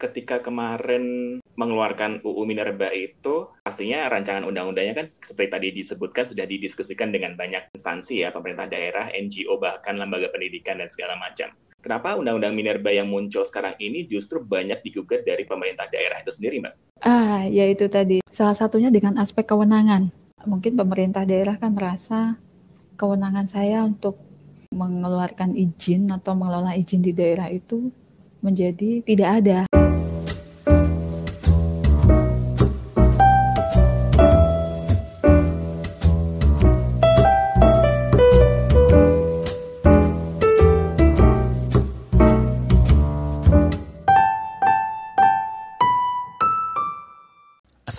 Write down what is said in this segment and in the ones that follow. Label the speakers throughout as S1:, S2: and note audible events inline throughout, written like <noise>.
S1: ketika kemarin mengeluarkan UU Minerba itu, pastinya rancangan undang-undangnya kan seperti tadi disebutkan sudah didiskusikan dengan banyak instansi ya, pemerintah daerah, NGO, bahkan lembaga pendidikan dan segala macam. Kenapa undang-undang Minerba yang muncul sekarang ini justru banyak digugat dari pemerintah daerah itu sendiri, Mbak?
S2: Ah, ya itu tadi. Salah satunya dengan aspek kewenangan. Mungkin pemerintah daerah kan merasa kewenangan saya untuk mengeluarkan izin atau mengelola izin di daerah itu menjadi tidak ada.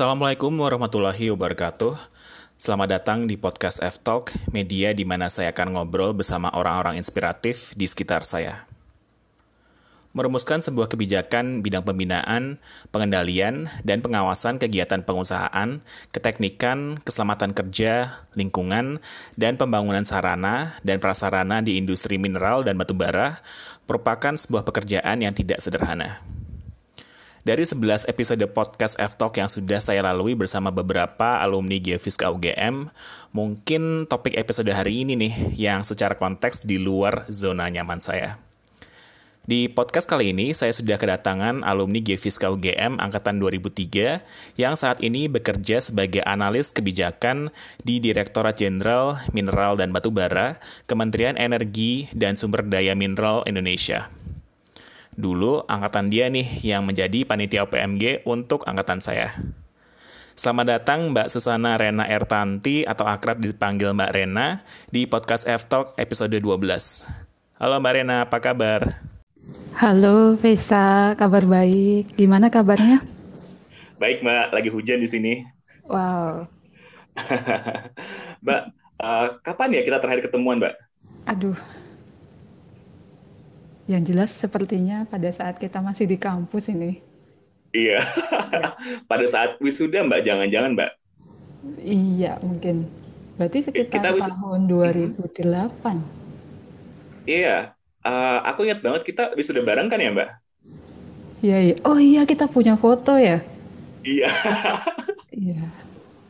S1: Assalamualaikum warahmatullahi wabarakatuh. Selamat datang di podcast F-Talk, media di mana saya akan ngobrol bersama orang-orang inspiratif di sekitar saya. Merumuskan sebuah kebijakan bidang pembinaan, pengendalian, dan pengawasan kegiatan pengusahaan, keteknikan, keselamatan kerja, lingkungan, dan pembangunan sarana dan prasarana di industri mineral dan batubara merupakan sebuah pekerjaan yang tidak sederhana. Dari 11 episode podcast F-Talk yang sudah saya lalui bersama beberapa alumni Geofiska UGM, mungkin topik episode hari ini nih yang secara konteks di luar zona nyaman saya. Di podcast kali ini, saya sudah kedatangan alumni Geofiska UGM Angkatan 2003 yang saat ini bekerja sebagai analis kebijakan di Direktorat Jenderal Mineral dan Batubara, Kementerian Energi dan Sumber Daya Mineral Indonesia. Dulu angkatan dia nih yang menjadi panitia OPMG untuk angkatan saya. Selamat datang Mbak Susana Rena Ertanti atau akrab dipanggil Mbak Rena di podcast F-Talk episode 12. Halo Mbak Rena, apa kabar?
S2: Halo Vesa, kabar baik. Gimana kabarnya?
S1: Baik Mbak, lagi hujan di sini.
S2: Wow. <laughs>
S1: mbak, uh, kapan ya kita terakhir ketemuan Mbak?
S2: Aduh, yang jelas sepertinya pada saat kita masih di kampus ini.
S1: Iya. Ya. <laughs> pada saat wisuda Mbak, jangan-jangan Mbak.
S2: Iya, mungkin. Berarti sekitar kita wis... tahun 2008.
S1: Iya. Uh, aku ingat banget kita wisuda bareng kan ya Mbak?
S2: Iya, iya. Oh iya, kita punya foto ya?
S1: Iya. iya.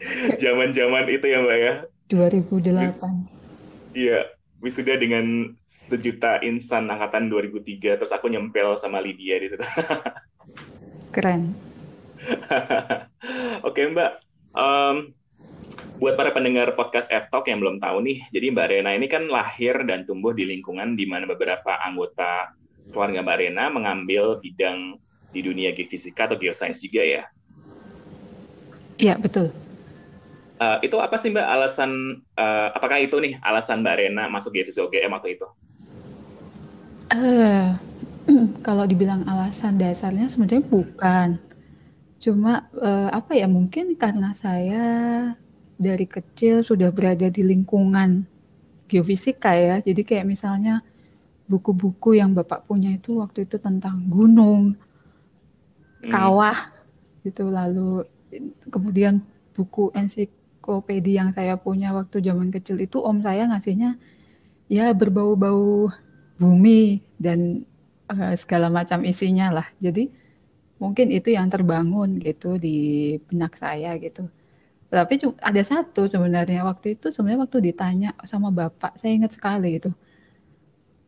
S1: <laughs> Zaman-zaman itu ya Mbak ya?
S2: 2008.
S1: Iya wisuda dengan sejuta insan angkatan 2003 terus aku nyempel sama Lydia di situ. <laughs>
S2: Keren. <laughs>
S1: Oke Mbak, um, buat para pendengar podcast F-Talk yang belum tahu nih, jadi Mbak Rena ini kan lahir dan tumbuh di lingkungan di mana beberapa anggota keluarga Mbak Rena mengambil bidang di dunia geofisika atau geosains juga ya?
S2: Iya, betul.
S1: Uh, itu apa sih Mbak alasan uh, apakah itu nih alasan Mbak Rena masuk GFC OGM waktu itu?
S2: Uh, <clears throat> kalau dibilang alasan dasarnya sebenarnya bukan. Cuma uh, apa ya mungkin karena saya dari kecil sudah berada di lingkungan geofisika ya. Jadi kayak misalnya buku-buku yang Bapak punya itu waktu itu tentang gunung, hmm. kawah gitu lalu kemudian buku ensik ensiklopedia yang saya punya waktu zaman kecil itu om saya ngasihnya ya berbau-bau bumi dan uh, segala macam isinya lah. Jadi mungkin itu yang terbangun gitu di benak saya gitu. Tapi ada satu sebenarnya waktu itu sebenarnya waktu ditanya sama bapak saya ingat sekali itu.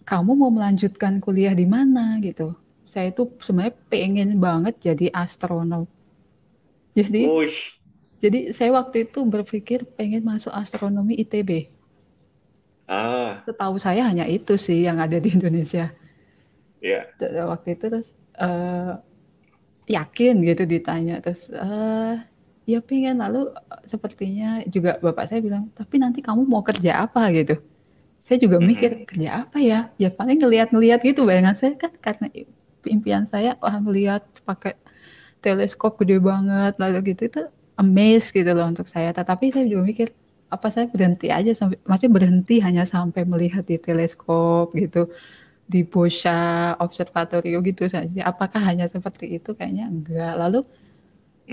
S2: Kamu mau melanjutkan kuliah di mana gitu? Saya itu sebenarnya pengen banget jadi astronot. Jadi jadi saya waktu itu berpikir pengen masuk astronomi ITB. Ah. Setahu saya hanya itu sih yang ada di Indonesia. Iya. Yeah. Waktu itu terus uh, yakin gitu ditanya terus uh, ya pengen lalu sepertinya juga bapak saya bilang tapi nanti kamu mau kerja apa gitu. Saya juga mikir kerja apa ya? Ya paling ngeliat-ngeliat gitu bayangan saya kan karena impian saya wah ngeliat pakai teleskop gede banget lalu gitu itu amazed gitu loh untuk saya. Tetapi saya juga mikir apa saya berhenti aja sampai masih berhenti hanya sampai melihat di teleskop gitu di Boscha Observatorio gitu saja. Apakah hanya seperti itu? Kayaknya enggak. Lalu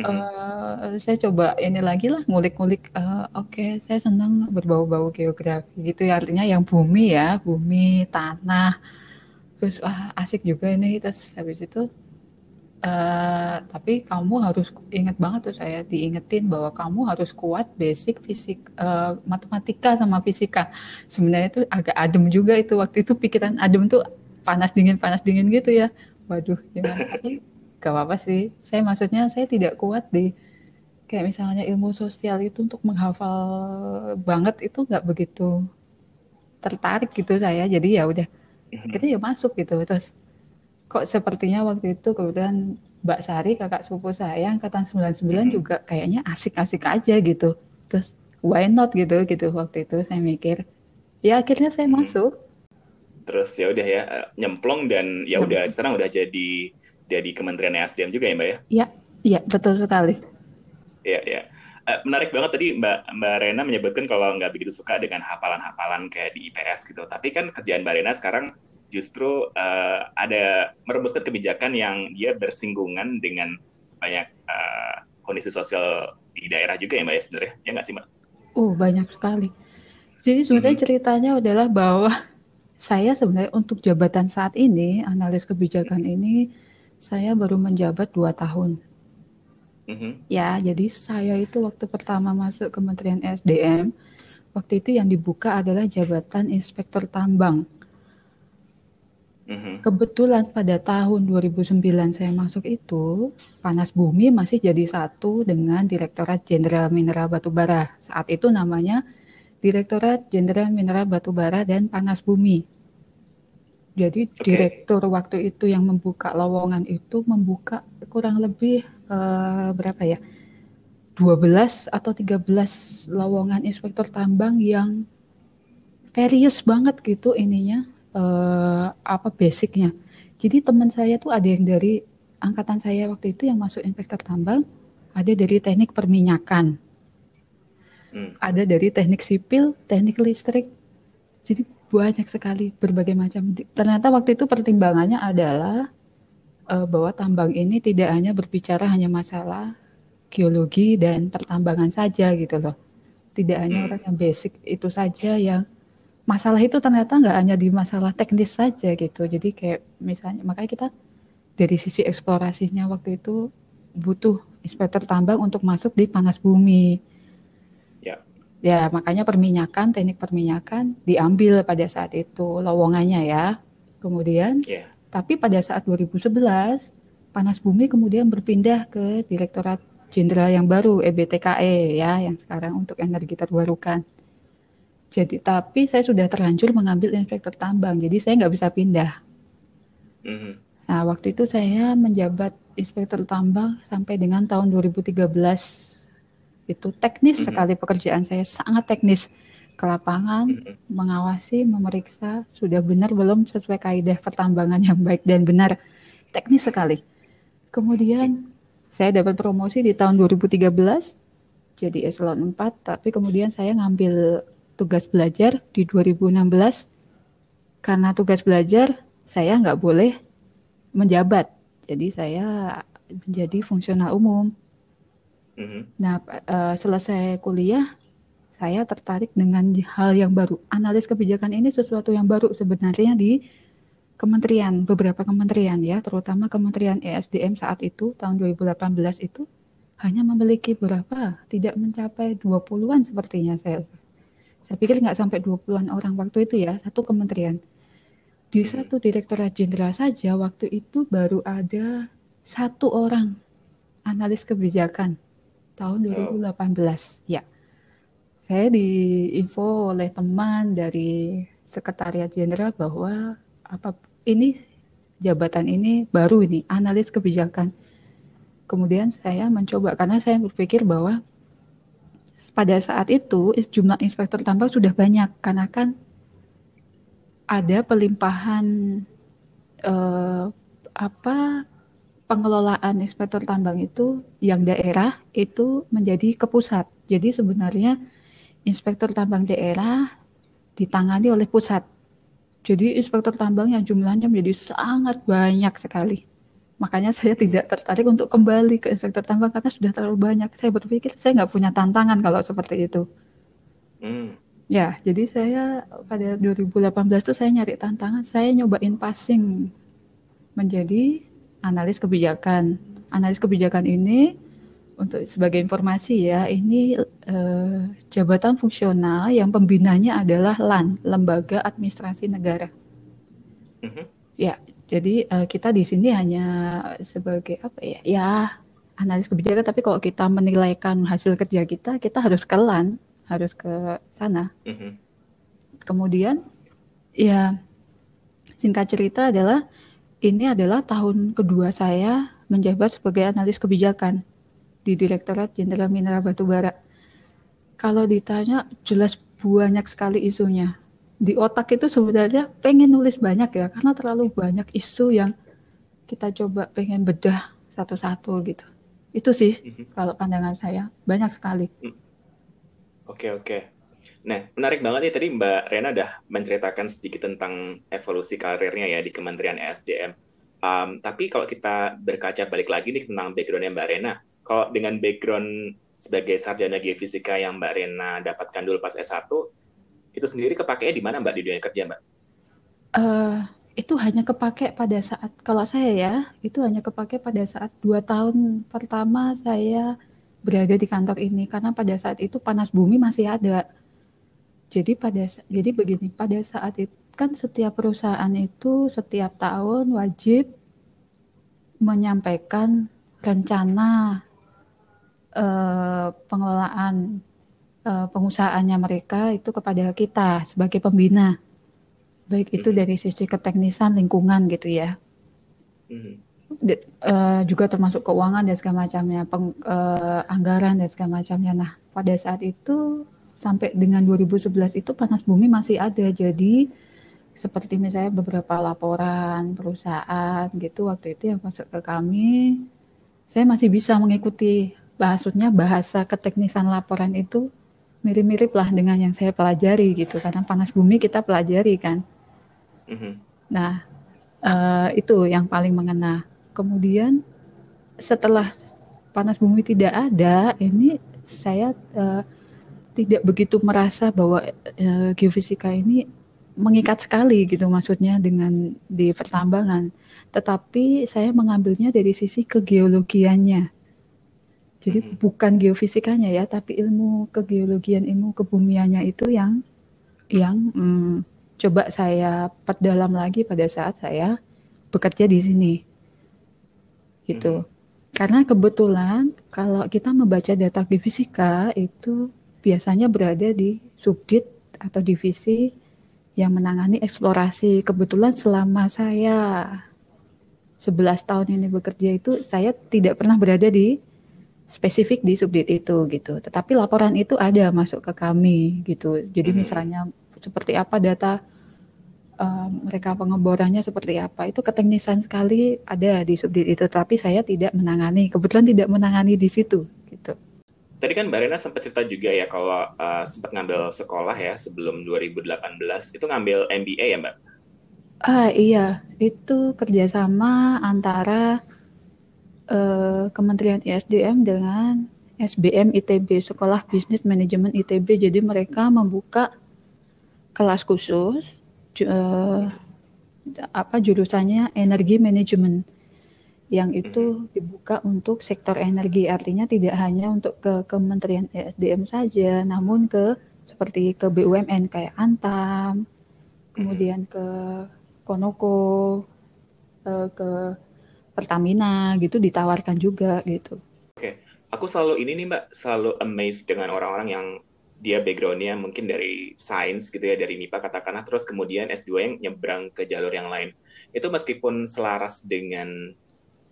S2: uh, saya coba ini lagi lah ngulik-ngulik. Uh, Oke, okay, saya senang berbau-bau geografi gitu ya. Artinya yang bumi ya, bumi, tanah. Terus wah asik juga ini. Terus habis itu Uh, tapi kamu harus ingat banget tuh saya diingetin bahwa kamu harus kuat basic fisik uh, matematika sama fisika. Sebenarnya itu agak adem juga itu waktu itu pikiran adem tuh panas dingin panas dingin gitu ya. Waduh gimana? tapi gak apa-apa sih. Saya maksudnya saya tidak kuat di kayak misalnya ilmu sosial itu untuk menghafal banget itu nggak begitu tertarik gitu saya. Jadi ya udah mhm. kita ya masuk gitu terus kok sepertinya waktu itu kemudian Mbak Sari kakak sepupu saya angkatan 99 hmm. juga kayaknya asik-asik aja gitu. Terus why not? gitu gitu waktu itu saya mikir. Ya akhirnya saya hmm. masuk.
S1: Terus ya udah ya nyemplung dan ya udah sekarang udah jadi jadi Kementerian SDM juga ya Mbak ya?
S2: Iya iya betul sekali.
S1: Iya iya. Eh, menarik banget tadi Mbak Mbak Rena menyebutkan kalau nggak begitu suka dengan hafalan-hafalan kayak di IPS gitu. Tapi kan kerjaan Mbak Rena sekarang justru uh, ada merumuskan kebijakan yang dia bersinggungan dengan banyak uh, kondisi sosial di daerah juga ya mbak ya sebenarnya ya nggak sih mbak?
S2: Uh banyak sekali. Jadi sebenarnya hmm. ceritanya adalah bahwa <laughs> saya sebenarnya untuk jabatan saat ini analis kebijakan ini saya baru menjabat dua tahun. Mm-hmm. Ya, jadi saya itu waktu pertama masuk Kementerian SDM, waktu itu yang dibuka adalah jabatan Inspektur Tambang. Mm-hmm. Kebetulan pada tahun 2009 saya masuk itu, panas bumi masih jadi satu dengan Direktorat Jenderal Mineral Batubara. Saat itu namanya Direktorat Jenderal Mineral Batubara dan Panas Bumi. Jadi okay. direktur waktu itu yang membuka lowongan itu membuka kurang lebih uh, berapa ya? 12 atau 13 lowongan inspektur tambang yang serius banget gitu ininya uh, apa basicnya. Jadi teman saya tuh ada yang dari angkatan saya waktu itu yang masuk inspektor tambang, ada dari teknik perminyakan, hmm. ada dari teknik sipil, teknik listrik. Jadi banyak sekali berbagai macam. Ternyata waktu itu pertimbangannya adalah uh, bahwa tambang ini tidak hanya berbicara hanya masalah geologi dan pertambangan saja gitu loh. Tidak hanya hmm. orang yang basic itu saja yang masalah itu ternyata nggak hanya di masalah teknis saja gitu. Jadi kayak misalnya makanya kita dari sisi eksplorasinya waktu itu butuh inspektur tambang untuk masuk di panas bumi. Ya. Ya, makanya perminyakan, teknik perminyakan diambil pada saat itu lowongannya ya. Kemudian yeah. tapi pada saat 2011 panas bumi kemudian berpindah ke Direktorat Jenderal yang baru EBTKE ya yang sekarang untuk energi terbarukan. Jadi tapi saya sudah terlanjur mengambil inspektur tambang, jadi saya nggak bisa pindah. Mm-hmm. Nah waktu itu saya menjabat inspektur tambang sampai dengan tahun 2013. Itu teknis mm-hmm. sekali pekerjaan saya, sangat teknis ke lapangan, mm-hmm. mengawasi, memeriksa sudah benar belum sesuai kaidah pertambangan yang baik dan benar, teknis sekali. Kemudian saya dapat promosi di tahun 2013 jadi eselon 4, tapi kemudian saya ngambil tugas belajar di 2016 karena tugas belajar saya nggak boleh menjabat. Jadi saya menjadi fungsional umum. Mm-hmm. nah uh, selesai kuliah saya tertarik dengan hal yang baru. Analis kebijakan ini sesuatu yang baru sebenarnya di kementerian beberapa kementerian ya. Terutama kementerian ESDM saat itu tahun 2018 itu hanya memiliki berapa? Tidak mencapai 20-an sepertinya saya saya pikir nggak sampai 20-an orang waktu itu ya, satu kementerian. Di hmm. satu direktorat jenderal saja waktu itu baru ada satu orang analis kebijakan tahun 2018. Ya. Saya diinfo oleh teman dari sekretariat jenderal bahwa apa ini jabatan ini baru ini analis kebijakan. Kemudian saya mencoba karena saya berpikir bahwa pada saat itu jumlah inspektur tambang sudah banyak karena kan ada pelimpahan eh, apa pengelolaan inspektur tambang itu yang daerah itu menjadi ke pusat. Jadi sebenarnya inspektur tambang daerah ditangani oleh pusat. Jadi inspektur tambang yang jumlahnya menjadi sangat banyak sekali. Makanya saya tidak tertarik untuk kembali ke inspektur tambang karena sudah terlalu banyak. Saya berpikir saya nggak punya tantangan kalau seperti itu. Hmm. Ya, jadi saya pada 2018 itu saya nyari tantangan. Saya nyobain passing menjadi analis kebijakan. Analis kebijakan ini untuk sebagai informasi ya, ini eh, jabatan fungsional yang pembinanya adalah LAN, Lembaga Administrasi Negara. Mm-hmm. Ya, jadi eh, kita di sini hanya sebagai apa ya? Ya, analis kebijakan. Tapi kalau kita menilaikan hasil kerja kita, kita harus ke LAN, harus ke sana. Mm-hmm. Kemudian, ya singkat cerita adalah ini adalah tahun kedua saya menjabat sebagai analis kebijakan di Direktorat Jenderal Mineral Batubara. Kalau ditanya jelas banyak sekali isunya. Di otak itu sebenarnya pengen nulis banyak ya karena terlalu banyak isu yang kita coba pengen bedah satu-satu gitu. Itu sih mm-hmm. kalau pandangan saya banyak sekali.
S1: Mm. Oke okay, oke. Okay. Nah menarik banget ya tadi Mbak Rena udah menceritakan sedikit tentang evolusi karirnya ya di Kementerian ESDM. Um, tapi kalau kita berkaca balik lagi nih tentang backgroundnya Mbak Rena, kalau dengan background sebagai sarjana geofisika yang Mbak Rena dapatkan dulu pas S1, itu sendiri kepakainya di mana Mbak di dunia kerja Mbak?
S2: Uh, itu hanya kepake pada saat, kalau saya ya, itu hanya kepake pada saat dua tahun pertama saya berada di kantor ini. Karena pada saat itu panas bumi masih ada. Jadi pada jadi begini, pada saat itu kan setiap perusahaan itu setiap tahun wajib menyampaikan rencana uh, pengelolaan uh, pengusahaannya mereka itu kepada kita sebagai pembina, baik itu dari sisi keteknisan lingkungan gitu ya, De, uh, juga termasuk keuangan dan segala macamnya, peng, uh, anggaran dan segala macamnya. Nah pada saat itu sampai dengan 2011 itu panas bumi masih ada, jadi seperti misalnya beberapa laporan perusahaan gitu waktu itu yang masuk ke kami, saya masih bisa mengikuti maksudnya bahasa keteknisan laporan itu mirip-mirip lah dengan yang saya pelajari gitu. Karena panas bumi kita pelajari kan? Mm-hmm. nah uh, itu yang paling mengena. Kemudian setelah panas bumi tidak ada ini saya uh, tidak begitu merasa bahwa uh, geofisika ini mengikat sekali gitu maksudnya dengan di pertambangan. Tetapi saya mengambilnya dari sisi kegeologiannya jadi hmm. bukan geofisikanya ya, tapi ilmu kegeologian, ilmu kebumiannya itu yang yang hmm, coba saya perdalam lagi pada saat saya bekerja di sini. Gitu. Hmm. Karena kebetulan kalau kita membaca data geofisika itu biasanya berada di subdit atau divisi yang menangani eksplorasi. Kebetulan selama saya 11 tahun ini bekerja itu saya tidak pernah berada di spesifik di subdit itu gitu. Tetapi laporan itu ada masuk ke kami gitu. Jadi hmm. misalnya seperti apa data um, mereka pengeborannya seperti apa itu keteknisan sekali ada di subdit itu. Tapi saya tidak menangani. Kebetulan tidak menangani di situ gitu.
S1: Tadi kan Mbak Rena sempat cerita juga ya kalau uh, sempat ngambil sekolah ya sebelum 2018 itu ngambil MBA ya Mbak?
S2: Ah iya, itu kerjasama antara uh, Kementerian ISDM dengan SBM ITB Sekolah Bisnis Manajemen ITB jadi mereka membuka kelas khusus uh, apa jurusannya energi manajemen yang itu dibuka untuk sektor energi. Artinya tidak hanya untuk ke Kementerian SDM saja namun ke seperti ke BUMN kayak Antam kemudian ke Konoko eh, ke Pertamina gitu ditawarkan juga gitu.
S1: Oke, aku selalu ini nih Mbak, selalu amazed dengan orang-orang yang dia backgroundnya mungkin dari sains gitu ya, dari MIPA katakanlah, terus kemudian S2 yang nyebrang ke jalur yang lain. Itu meskipun selaras dengan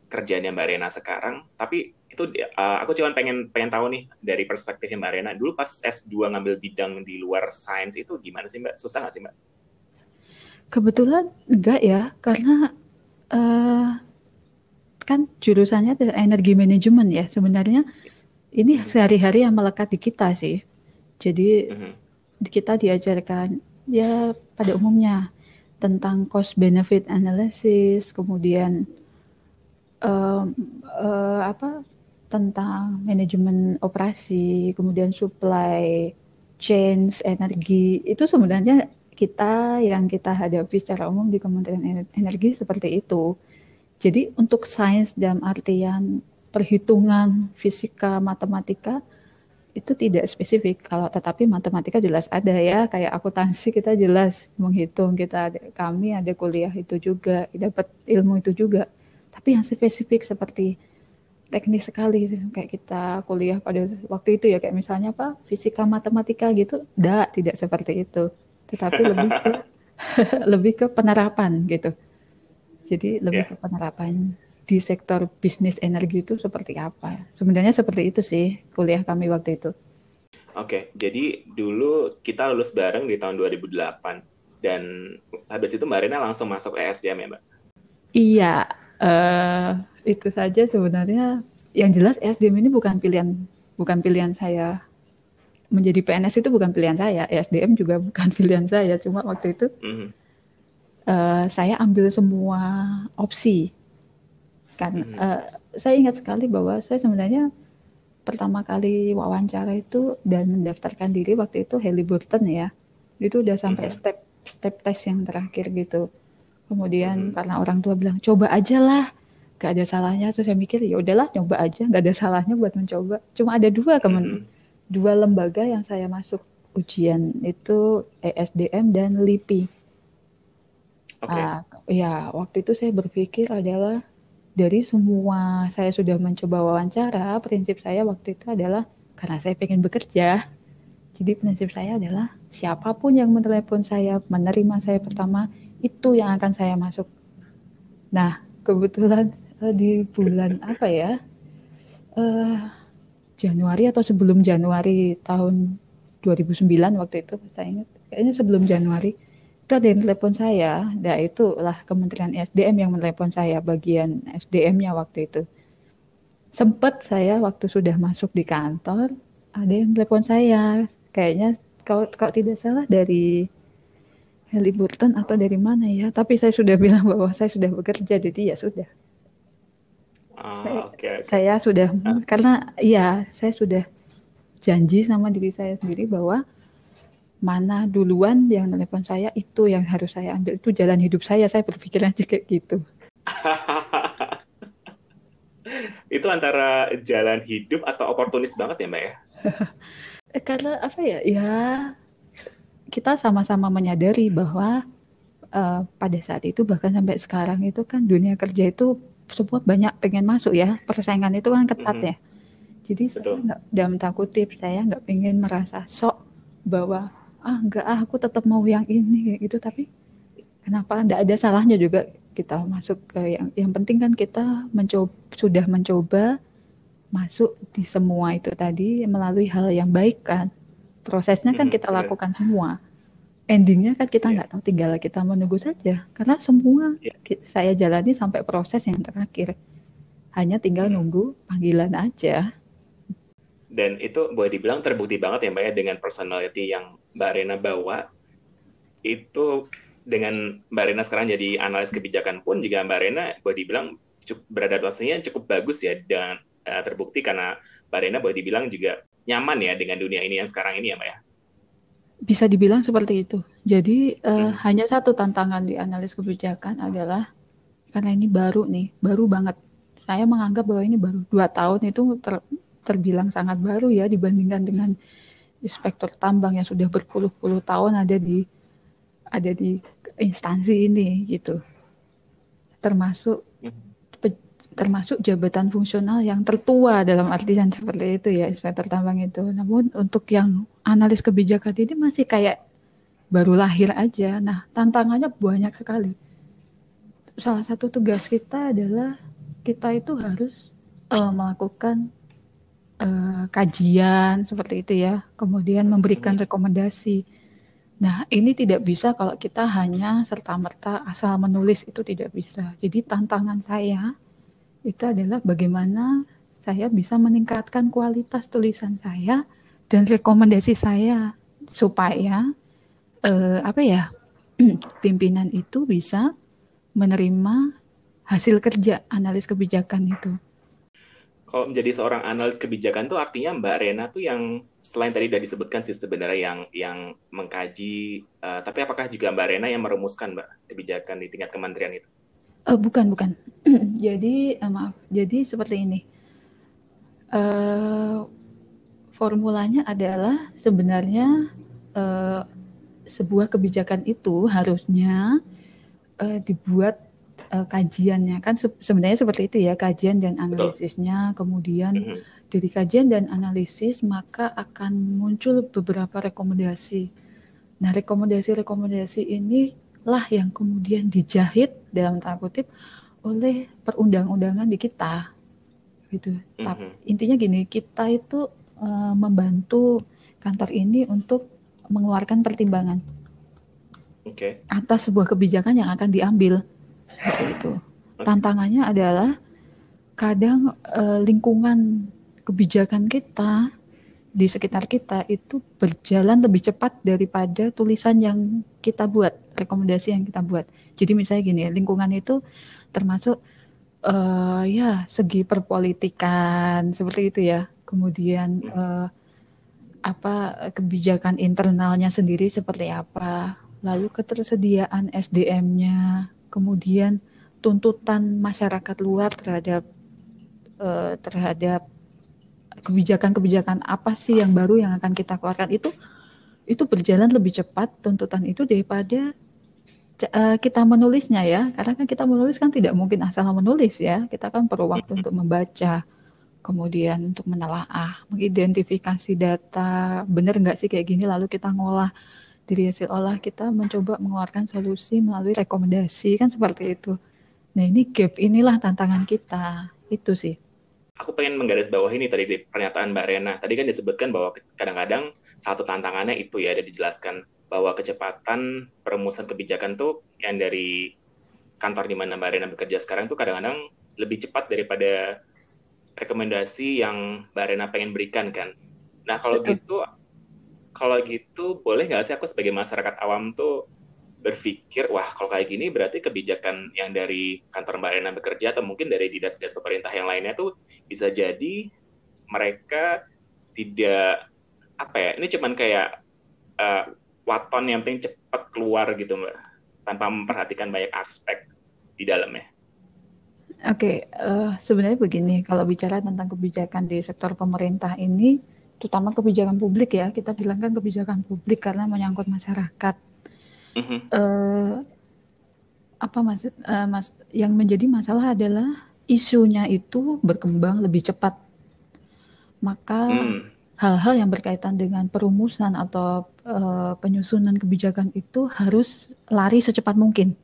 S1: kerjanya Mbak Rena sekarang, tapi itu uh, aku cuma pengen pengen tahu nih dari perspektifnya Mbak Rena, dulu pas S2 ngambil bidang di luar sains itu gimana sih Mbak? Susah nggak sih Mbak?
S2: Kebetulan enggak ya, karena uh, kan jurusannya energi manajemen ya sebenarnya ini mm-hmm. sehari-hari yang melekat di kita sih jadi mm-hmm. kita diajarkan ya pada umumnya tentang cost benefit analysis kemudian um, uh, apa tentang manajemen operasi kemudian supply chain energi itu sebenarnya kita yang kita hadapi secara umum di Kementerian Energi seperti itu Jadi untuk sains dalam artian perhitungan, fisika, matematika itu tidak spesifik. Kalau tetapi matematika jelas ada ya, kayak akuntansi kita jelas menghitung kita kami ada kuliah itu juga, dapat ilmu itu juga. Tapi yang spesifik seperti teknis sekali kayak kita kuliah pada waktu itu ya kayak misalnya apa fisika matematika gitu, tidak tidak seperti itu. Tetapi lebih ke <laughs> lebih ke penerapan gitu. Jadi lebih yeah. ke penerapan di sektor bisnis energi itu seperti apa? Sebenarnya seperti itu sih kuliah kami waktu itu.
S1: Oke, jadi dulu kita lulus bareng di tahun 2008 dan habis itu Mbak Rina langsung masuk ESDM ya Mbak?
S2: Iya, uh, itu saja sebenarnya. Yang jelas ESDM ini bukan pilihan bukan pilihan saya menjadi PNS itu bukan pilihan saya, ESDM juga bukan <laughs> pilihan saya. Cuma waktu itu mm -hmm. Uh, saya ambil semua opsi kan hmm. uh, saya ingat sekali bahwa saya sebenarnya pertama kali wawancara itu dan mendaftarkan diri waktu itu Halliburton ya itu udah sampai hmm. step step tes yang terakhir gitu kemudian hmm. karena orang tua bilang coba aja lah gak ada salahnya terus saya mikir ya udahlah coba aja gak ada salahnya buat mencoba cuma ada dua kemen hmm. dua lembaga yang saya masuk ujian itu ESDM dan LIPI okay. uh, ya waktu itu saya berpikir adalah dari semua saya sudah mencoba wawancara, prinsip saya waktu itu adalah karena saya ingin bekerja. Jadi prinsip saya adalah siapa pun yang menelepon saya, menerima saya pertama, itu yang akan saya masuk. Nah, kebetulan uh, di bulan apa ya? Uh, Januari atau sebelum Januari tahun 2009 waktu itu saya ingat kayaknya sebelum Januari itu ada yang telepon saya, nah itulah Kementerian SDM yang menelepon saya bagian SDM-nya waktu itu. Sempat saya waktu sudah masuk di kantor, ada yang telepon saya, kayaknya kalau, kalau tidak salah dari Halliburton atau dari mana ya, tapi saya sudah <laughs> bilang bahwa saya sudah bekerja, jadi ya sudah. Oh, saya, okay, okay. saya sudah, uh. karena ya saya sudah janji sama diri saya sendiri bahwa mana duluan yang telepon saya itu yang harus saya ambil. Itu jalan hidup saya saya berpikir nanti kayak gitu. <laughs>
S1: Itu antara jalan hidup atau oportunis banget ya mbak ya? <laughs>
S2: Karena apa ya ya kita sama-sama menyadari bahwa uh, pada saat itu bahkan sampai sekarang itu kan dunia kerja itu semua banyak pengen masuk ya. Persaingan itu kan ketat mm -hmm. ya. Jadi Betul. saya nggak dalam takutip saya nggak pengen merasa sok bahwa ah enggak ah aku tetap mau yang ini kayak gitu. Tapi kenapa? Enggak ada salahnya juga kita masuk ke yang yang penting kan kita mencoba sudah mencoba masuk di semua itu tadi melalui hal yang baik kan. Prosesnya kan hmm, kita lakukan semua. Endingnya kan kita nggak yeah. tahu tinggal kita menunggu saja. Karena semua yeah. saya jalani sampai proses yang terakhir. Hanya tinggal hmm. nunggu panggilan aja
S1: dan itu boleh dibilang terbukti banget ya mbak ya dengan personality yang mbak Rena bawa. Itu dengan mbak Rena sekarang jadi analis kebijakan pun juga mbak Rena boleh dibilang cukup beradaptasinya cukup bagus ya dan uh, terbukti karena mbak Rena boleh dibilang juga nyaman ya dengan dunia ini yang sekarang ini ya mbak ya.
S2: Bisa dibilang seperti itu. Jadi uh, hmm. hanya satu tantangan di analis kebijakan adalah karena ini baru nih baru banget. Saya menganggap bahwa ini baru dua tahun itu ter, terbilang sangat baru ya dibandingkan dengan inspektur tambang yang sudah berpuluh-puluh tahun ada di ada di instansi ini gitu. Termasuk termasuk jabatan fungsional yang tertua dalam artian seperti itu ya inspektur tambang itu. Namun untuk yang analis kebijakan ini masih kayak baru lahir aja. Nah, tantangannya banyak sekali. Salah satu tugas kita adalah kita itu harus uh, melakukan uh, kajian seperti itu ya, kemudian memberikan rekomendasi. Nah, ini tidak bisa kalau kita hanya serta-merta asal menulis itu tidak bisa. Jadi tantangan saya itu adalah bagaimana saya bisa meningkatkan kualitas tulisan saya dan rekomendasi saya supaya uh, apa ya <clears throat> pimpinan itu bisa menerima hasil kerja analis kebijakan itu
S1: kalau menjadi seorang analis kebijakan tuh artinya Mbak Rena tuh yang selain tadi sudah disebutkan sih sebenarnya yang yang mengkaji, uh, tapi apakah juga Mbak Rena yang merumuskan Mbak kebijakan di tingkat kementerian itu?
S2: Uh, bukan, bukan. <clears throat> jadi uh, maaf. Jadi seperti ini. Uh, formulanya adalah sebenarnya uh, sebuah kebijakan itu harusnya uh, dibuat uh, kajiannya kan se sebenarnya seperti itu ya kajian dan analisisnya Betul. kemudian mm -hmm. dari kajian dan analisis maka akan muncul beberapa rekomendasi. Nah rekomendasi-rekomendasi inilah yang kemudian dijahit dalam tanda kutip oleh perundang-undangan di kita gitu. Mm -hmm. Intinya gini kita itu uh, membantu kantor ini untuk mengeluarkan pertimbangan okay. atas sebuah kebijakan yang akan diambil seperti itu. Tantangannya adalah kadang uh, lingkungan kebijakan kita di sekitar kita itu berjalan lebih cepat daripada tulisan yang kita buat, rekomendasi yang kita buat. Jadi misalnya gini, lingkungan itu termasuk uh, ya segi perpolitikan seperti itu ya. Kemudian uh, apa kebijakan internalnya sendiri seperti apa, lalu ketersediaan SDM-nya, kemudian tuntutan masyarakat luar terhadap uh, terhadap kebijakan-kebijakan apa sih yang baru yang akan kita keluarkan itu itu berjalan lebih cepat tuntutan itu daripada uh, kita menulisnya ya. Karena kan kita menulis kan tidak mungkin asal menulis ya. Kita kan perlu waktu untuk membaca kemudian untuk menelaah, mengidentifikasi data, benar nggak sih kayak gini, lalu kita ngolah dari hasil olah kita mencoba mengeluarkan solusi melalui rekomendasi kan seperti itu. Nah ini gap inilah tantangan kita itu sih.
S1: Aku pengen menggaris bawah ini tadi di pernyataan Mbak Rena. Tadi kan disebutkan bahwa kadang-kadang satu tantangannya itu ya ada dijelaskan bahwa kecepatan perumusan kebijakan tuh yang dari kantor di mana Mbak Rena bekerja sekarang tuh kadang-kadang lebih cepat daripada rekomendasi yang Mbak Rena pengen berikan kan. Nah kalau Betul. gitu, kalau gitu boleh nggak sih aku sebagai masyarakat awam tuh berpikir, wah kalau kayak gini berarti kebijakan yang dari kantor Mbak Rena bekerja atau mungkin dari dinas-dinas pemerintah yang lainnya tuh bisa jadi mereka tidak apa ya, ini cuman kayak uh, waton yang penting cepat keluar gitu mbak, tanpa memperhatikan banyak aspek di dalamnya.
S2: Oke, uh, sebenarnya begini, kalau bicara tentang kebijakan di sektor pemerintah ini, terutama kebijakan publik ya, kita bilang kan kebijakan publik karena menyangkut masyarakat. Mm-hmm. Uh, apa mas, uh, mas, yang menjadi masalah adalah isunya itu berkembang lebih cepat, maka mm. hal-hal yang berkaitan dengan perumusan atau uh, penyusunan kebijakan itu harus lari secepat mungkin.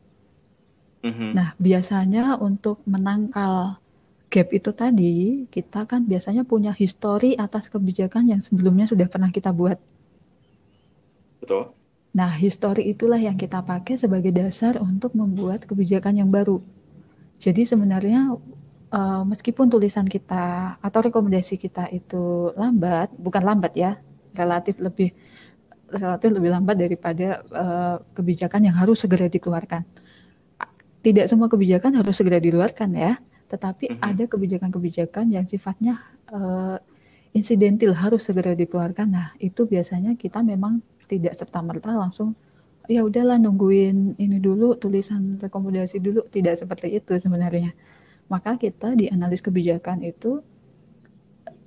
S2: Mm-hmm. Nah, biasanya untuk menangkal gap itu tadi, kita kan biasanya punya histori atas kebijakan yang sebelumnya sudah pernah kita buat.
S1: Betul.
S2: Nah, histori itulah yang kita pakai sebagai dasar untuk membuat kebijakan yang baru. Jadi sebenarnya uh, meskipun tulisan kita atau rekomendasi kita itu lambat, bukan lambat ya, relatif lebih relatif lebih lambat daripada uh, kebijakan yang harus segera dikeluarkan tidak semua kebijakan harus segera diluarkan ya, tetapi mm -hmm. ada kebijakan-kebijakan yang sifatnya uh, insidentil harus segera dikeluarkan. Nah, itu biasanya kita memang tidak serta merta langsung ya udahlah nungguin ini dulu tulisan rekomendasi dulu tidak seperti itu sebenarnya. Maka kita di analis kebijakan itu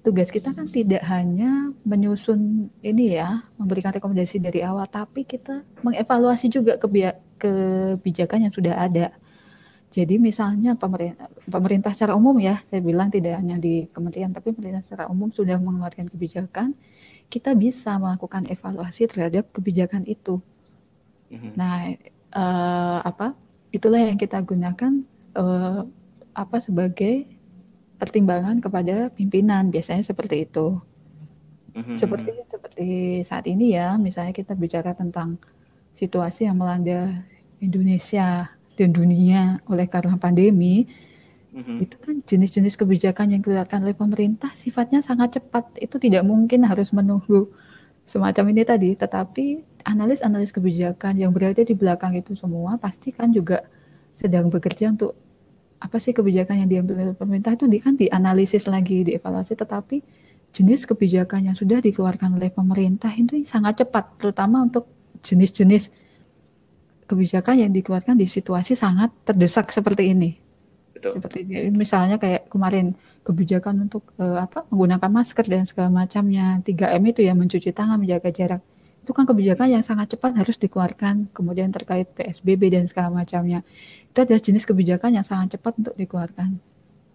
S2: tugas kita kan tidak hanya menyusun ini ya, memberikan rekomendasi dari awal, tapi kita mengevaluasi juga kebijakan yang sudah ada. Jadi misalnya pemerintah, pemerintah secara umum ya, saya bilang tidak hanya di kementerian, tapi pemerintah secara umum sudah mengeluarkan kebijakan, kita bisa melakukan evaluasi terhadap kebijakan itu. Mm-hmm. Nah, uh, apa? Itulah yang kita gunakan uh, apa sebagai pertimbangan kepada pimpinan, biasanya seperti itu. Mm-hmm. Seperti seperti saat ini ya, misalnya kita bicara tentang situasi yang melanda Indonesia dan dunia oleh karena pandemi mm-hmm. itu kan jenis-jenis kebijakan yang dikeluarkan oleh pemerintah sifatnya sangat cepat. Itu tidak mungkin harus menunggu semacam ini tadi. Tetapi analis-analis kebijakan yang berada di belakang itu semua pasti kan juga sedang bekerja untuk apa sih kebijakan yang diambil oleh pemerintah itu di, kan dianalisis lagi dievaluasi. Tetapi jenis kebijakan yang sudah dikeluarkan oleh pemerintah itu sangat cepat terutama untuk jenis-jenis kebijakan yang dikeluarkan di situasi sangat terdesak seperti ini.
S1: Betul.
S2: Seperti misalnya kayak kemarin kebijakan untuk uh, apa menggunakan masker dan segala macamnya. 3M itu ya mencuci tangan menjaga jarak. Itu kan kebijakan yang sangat cepat harus dikeluarkan. Kemudian terkait PSBB dan segala macamnya. Itu adalah jenis kebijakan yang sangat cepat untuk dikeluarkan.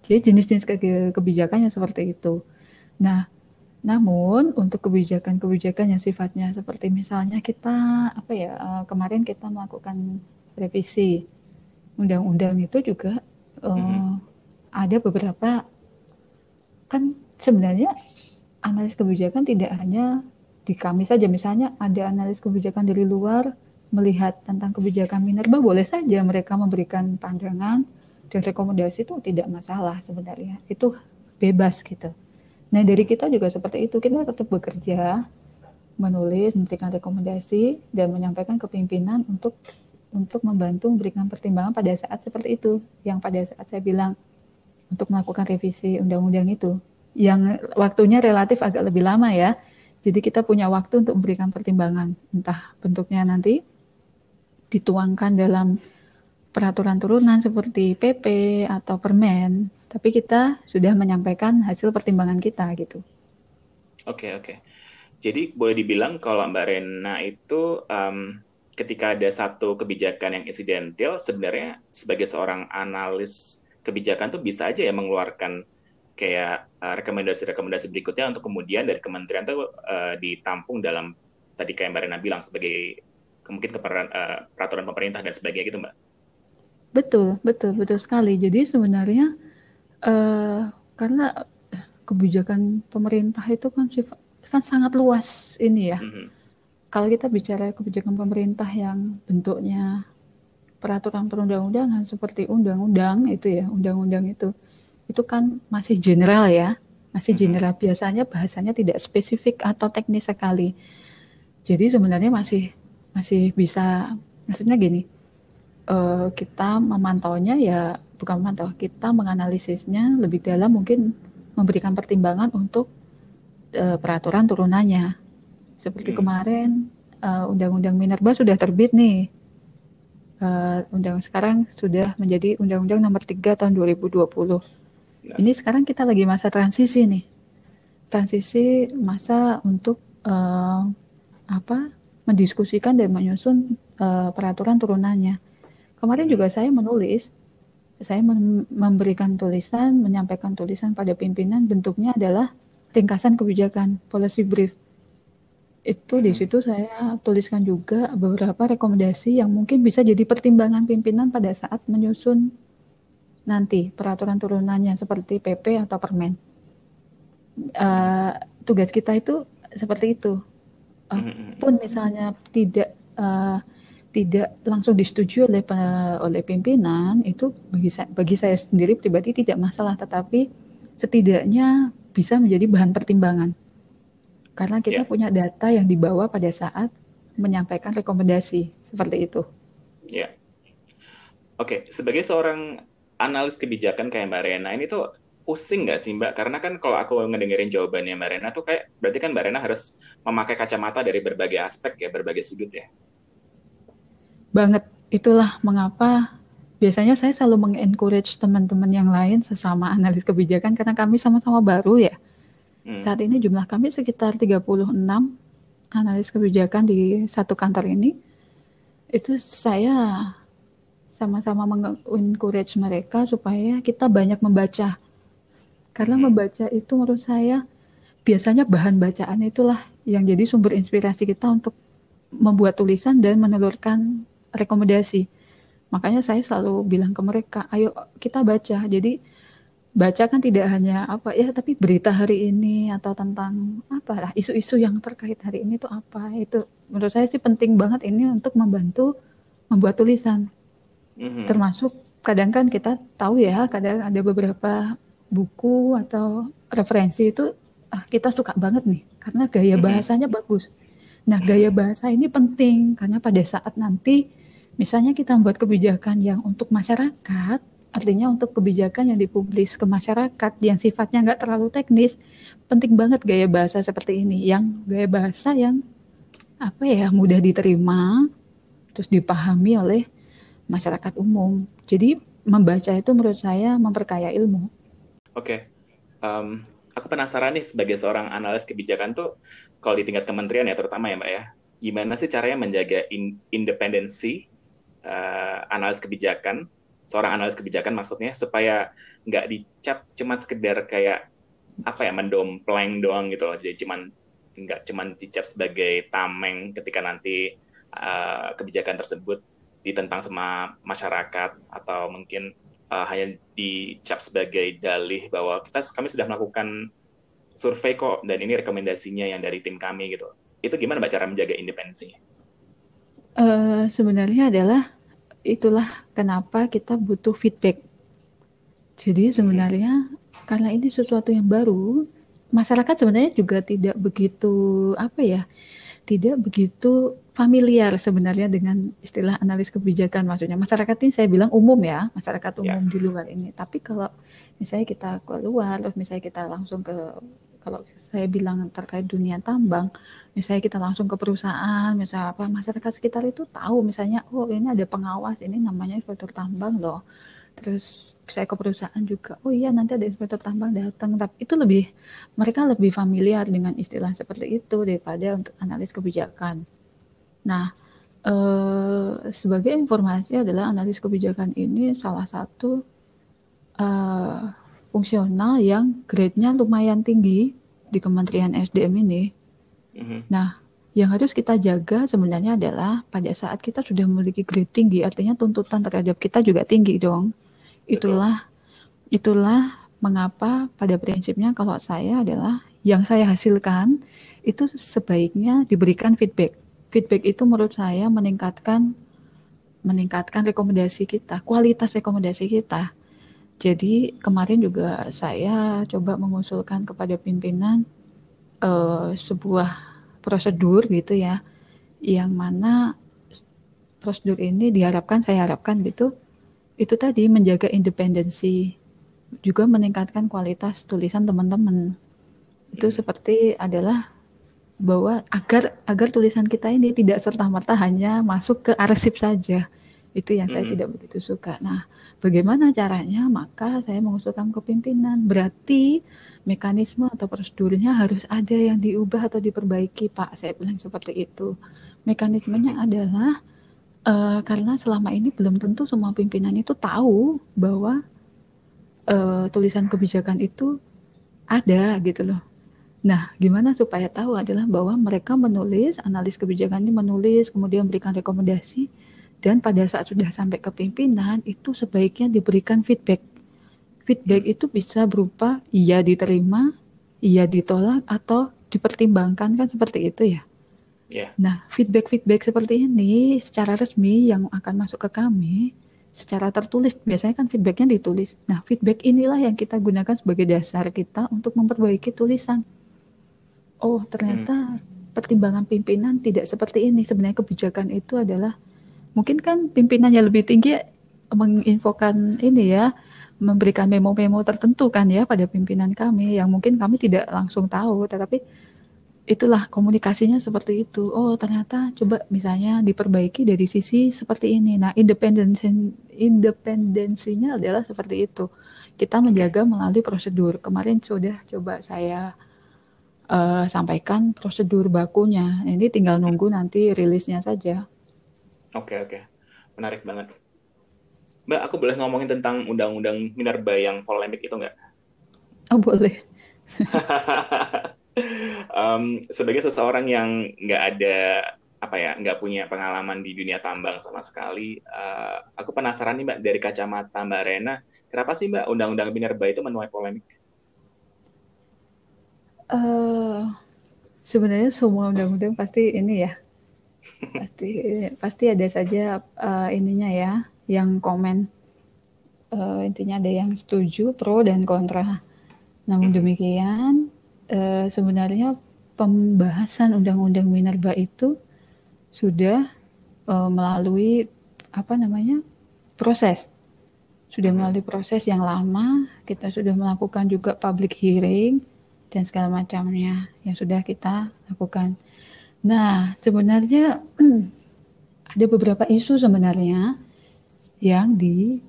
S2: Jadi jenis-jenis ke kebijakan yang seperti itu. Nah namun untuk kebijakan-kebijakan yang sifatnya seperti misalnya kita apa ya uh, kemarin kita melakukan revisi undang-undang itu juga uh, mm -hmm. ada beberapa kan sebenarnya analis kebijakan tidak hanya di kami saja misalnya ada analis kebijakan dari luar melihat tentang kebijakan Minerba boleh saja mereka memberikan pandangan dan rekomendasi itu tidak masalah sebenarnya itu bebas gitu Nah dari kita juga seperti itu, kita tetap bekerja, menulis, memberikan rekomendasi, dan menyampaikan ke pimpinan untuk untuk membantu memberikan pertimbangan pada saat seperti itu. Yang pada saat saya bilang untuk melakukan revisi undang-undang itu, yang waktunya relatif agak lebih lama ya. Jadi kita punya waktu untuk memberikan pertimbangan, entah bentuknya nanti dituangkan dalam peraturan turunan seperti PP atau permen tapi kita sudah menyampaikan hasil pertimbangan kita gitu.
S1: Oke okay, oke. Okay. Jadi boleh dibilang kalau Mbak Rena itu um, ketika ada satu kebijakan yang insidental, sebenarnya sebagai seorang analis kebijakan tuh bisa aja ya mengeluarkan kayak uh, rekomendasi-rekomendasi berikutnya untuk kemudian dari kementerian tuh uh, ditampung dalam tadi kayak Mbak Rena bilang sebagai mungkin keperan, uh, peraturan pemerintah dan sebagainya gitu Mbak.
S2: Betul, betul, betul sekali. Jadi sebenarnya uh, karena kebijakan pemerintah itu kan kan sangat luas ini ya. Mm-hmm. Kalau kita bicara kebijakan pemerintah yang bentuknya peraturan perundang-undangan seperti undang-undang itu ya, undang-undang itu itu kan masih general ya, masih mm-hmm. general biasanya bahasanya tidak spesifik atau teknis sekali. Jadi sebenarnya masih masih bisa maksudnya gini, uh, kita memantaunya ya bukan memantau, kita menganalisisnya lebih dalam mungkin memberikan pertimbangan untuk uh, peraturan turunannya. Seperti hmm. kemarin uh, Undang-Undang Minerba sudah terbit nih. Uh, undang sekarang sudah menjadi Undang-Undang Nomor 3 tahun 2020. Ya. Ini sekarang kita lagi masa transisi nih. Transisi masa untuk uh, apa? mendiskusikan dan menyusun uh, peraturan turunannya. Kemarin juga saya menulis saya memberikan tulisan, menyampaikan tulisan pada pimpinan bentuknya adalah ringkasan kebijakan policy brief. Itu di hmm. situ saya tuliskan juga beberapa rekomendasi yang mungkin bisa jadi pertimbangan pimpinan pada saat menyusun nanti peraturan turunannya seperti PP atau Permen. Uh, tugas kita itu seperti itu. Uh, pun misalnya tidak uh, tidak langsung disetujui oleh oleh pimpinan itu bagi saya, bagi saya sendiri pribadi tidak masalah tetapi setidaknya bisa menjadi bahan pertimbangan karena kita yeah. punya data yang dibawa pada saat menyampaikan rekomendasi seperti itu.
S1: Ya, yeah. oke. Okay. Sebagai seorang analis kebijakan kayak Mbak Rena ini tuh pusing nggak sih Mbak? Karena kan kalau aku ngedengerin jawabannya Mbak Rena tuh kayak berarti kan Mbak Rena harus memakai kacamata dari berbagai aspek ya, berbagai sudut ya
S2: banget. Itulah mengapa biasanya saya selalu mengencourage teman-teman yang lain sesama analis kebijakan karena kami sama-sama baru ya. Hmm. Saat ini jumlah kami sekitar 36 analis kebijakan di satu kantor ini. Itu saya sama-sama mengencourage mereka supaya kita banyak membaca. Karena hmm. membaca itu menurut saya biasanya bahan bacaan itulah yang jadi sumber inspirasi kita untuk membuat tulisan dan menelurkan rekomendasi. Makanya saya selalu bilang ke mereka, ayo kita baca. Jadi baca kan tidak hanya apa ya, tapi berita hari ini atau tentang apa lah isu-isu yang terkait hari ini itu apa. Itu menurut saya sih penting banget ini untuk membantu membuat tulisan. Mm-hmm. Termasuk kadang kan kita tahu ya, kadang ada beberapa buku atau referensi itu ah, kita suka banget nih karena gaya mm-hmm. bahasanya mm-hmm. bagus. Nah, gaya bahasa ini penting karena pada saat nanti Misalnya kita membuat kebijakan yang untuk masyarakat, artinya untuk kebijakan yang dipublis ke masyarakat yang sifatnya nggak terlalu teknis, penting banget gaya bahasa seperti ini, yang gaya bahasa yang apa ya mudah diterima, terus dipahami oleh masyarakat umum. Jadi membaca itu menurut saya memperkaya ilmu.
S1: Oke, okay. um, aku penasaran nih sebagai seorang analis kebijakan tuh kalau di tingkat kementerian ya terutama ya mbak ya, gimana sih caranya menjaga in independensi uh, analis kebijakan, seorang analis kebijakan maksudnya supaya nggak dicap cuma sekedar kayak apa ya mendompleng doang gitu loh, jadi cuman nggak cuman dicap sebagai tameng ketika nanti uh, kebijakan tersebut ditentang sama masyarakat atau mungkin uh, hanya dicap sebagai dalih bahwa kita kami sudah melakukan survei kok dan ini rekomendasinya yang dari tim kami gitu. Itu gimana mbak cara menjaga independensinya?
S2: Uh, sebenarnya adalah itulah kenapa kita butuh feedback. Jadi sebenarnya hmm. karena ini sesuatu yang baru, masyarakat sebenarnya juga tidak begitu apa ya, tidak begitu familiar sebenarnya dengan istilah analis kebijakan maksudnya masyarakat ini saya bilang umum ya masyarakat ya. umum yeah. di luar ini tapi kalau misalnya kita keluar terus misalnya kita langsung ke kalau saya bilang terkait dunia tambang misalnya kita langsung ke perusahaan misalnya apa masyarakat sekitar itu tahu misalnya oh ini ada pengawas ini namanya inspektur tambang loh. Terus saya ke perusahaan juga oh iya nanti ada inspektur tambang datang. Tapi itu lebih mereka lebih familiar dengan istilah seperti itu daripada untuk analis kebijakan. Nah, eh, sebagai informasi adalah analis kebijakan ini salah satu eh, fungsional yang grade-nya lumayan tinggi di Kementerian SDM ini. Mm-hmm. Nah, yang harus kita jaga sebenarnya adalah pada saat kita sudah memiliki grade tinggi, artinya tuntutan terhadap kita juga tinggi dong. Itulah itulah mengapa pada prinsipnya kalau saya adalah yang saya hasilkan itu sebaiknya diberikan feedback feedback itu menurut saya meningkatkan meningkatkan rekomendasi kita, kualitas rekomendasi kita. Jadi kemarin juga saya coba mengusulkan kepada pimpinan uh, sebuah prosedur gitu ya, yang mana prosedur ini diharapkan saya harapkan gitu, itu tadi menjaga independensi, juga meningkatkan kualitas tulisan teman-teman. Itu seperti adalah bahwa agar agar tulisan kita ini tidak serta merta hanya masuk ke arsip saja itu yang saya hmm. tidak begitu suka. Nah, bagaimana caranya? Maka saya mengusulkan ke pimpinan. Berarti mekanisme atau prosedurnya harus ada yang diubah atau diperbaiki, Pak. Saya bilang seperti itu. Mekanismenya adalah uh, karena selama ini belum tentu semua pimpinan itu tahu bahwa uh, tulisan kebijakan itu ada gitu loh. Nah, gimana supaya tahu adalah bahwa mereka menulis, analis kebijakan ini menulis, kemudian berikan rekomendasi, dan pada saat sudah sampai ke pimpinan, itu sebaiknya diberikan feedback. Feedback itu bisa berupa iya diterima, iya ditolak, atau dipertimbangkan, kan seperti itu ya. Yeah. Nah, feedback-feedback seperti ini secara resmi yang akan masuk ke kami, secara tertulis, biasanya kan feedbacknya ditulis. Nah, feedback inilah yang kita gunakan sebagai dasar kita untuk memperbaiki tulisan oh ternyata hmm. pertimbangan pimpinan tidak seperti ini. Sebenarnya kebijakan itu adalah mungkin kan pimpinan yang lebih tinggi menginfokan ini ya, memberikan memo-memo tertentu kan ya pada pimpinan kami yang mungkin kami tidak langsung tahu, tetapi itulah komunikasinya seperti itu. Oh, ternyata coba misalnya diperbaiki dari sisi seperti ini. Nah, independensi independensinya adalah seperti itu. Kita menjaga melalui prosedur. Kemarin sudah coba saya uh, sampaikan prosedur bakunya. Ini tinggal nunggu nanti rilisnya saja.
S1: Oke, oke. Menarik banget. Mbak, aku boleh ngomongin tentang undang-undang Minerba yang polemik itu nggak?
S2: Oh, boleh. <laughs>
S1: um, sebagai seseorang yang nggak ada apa ya nggak punya pengalaman di dunia tambang sama sekali uh, aku penasaran nih mbak dari kacamata mbak Rena kenapa sih mbak undang-undang minerba itu menuai polemik
S2: Uh, sebenarnya semua undang-undang pasti ini ya, pasti pasti ada saja uh, ininya ya, yang komen. Uh, intinya ada yang setuju, pro dan kontra. Namun demikian, uh, sebenarnya pembahasan undang-undang minerba itu sudah uh, melalui apa namanya proses sudah melalui proses yang lama kita sudah melakukan juga public hearing dan segala macamnya yang sudah kita lakukan. Nah, sebenarnya <clears throat> ada beberapa isu sebenarnya yang di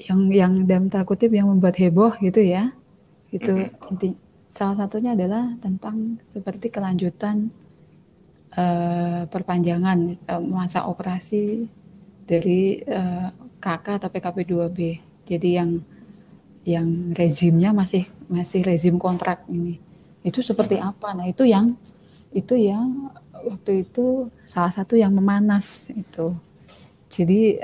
S2: yang yang dalam tanda kutip yang membuat heboh gitu ya. Itu mm-hmm. inti salah satunya adalah tentang seperti kelanjutan uh, perpanjangan uh, masa operasi dari uh, eh, KK atau PKP 2B jadi yang yang rezimnya masih masih rezim kontrak ini. Itu seperti mm-hmm. apa? Nah itu yang itu yang waktu itu salah satu yang memanas itu. Jadi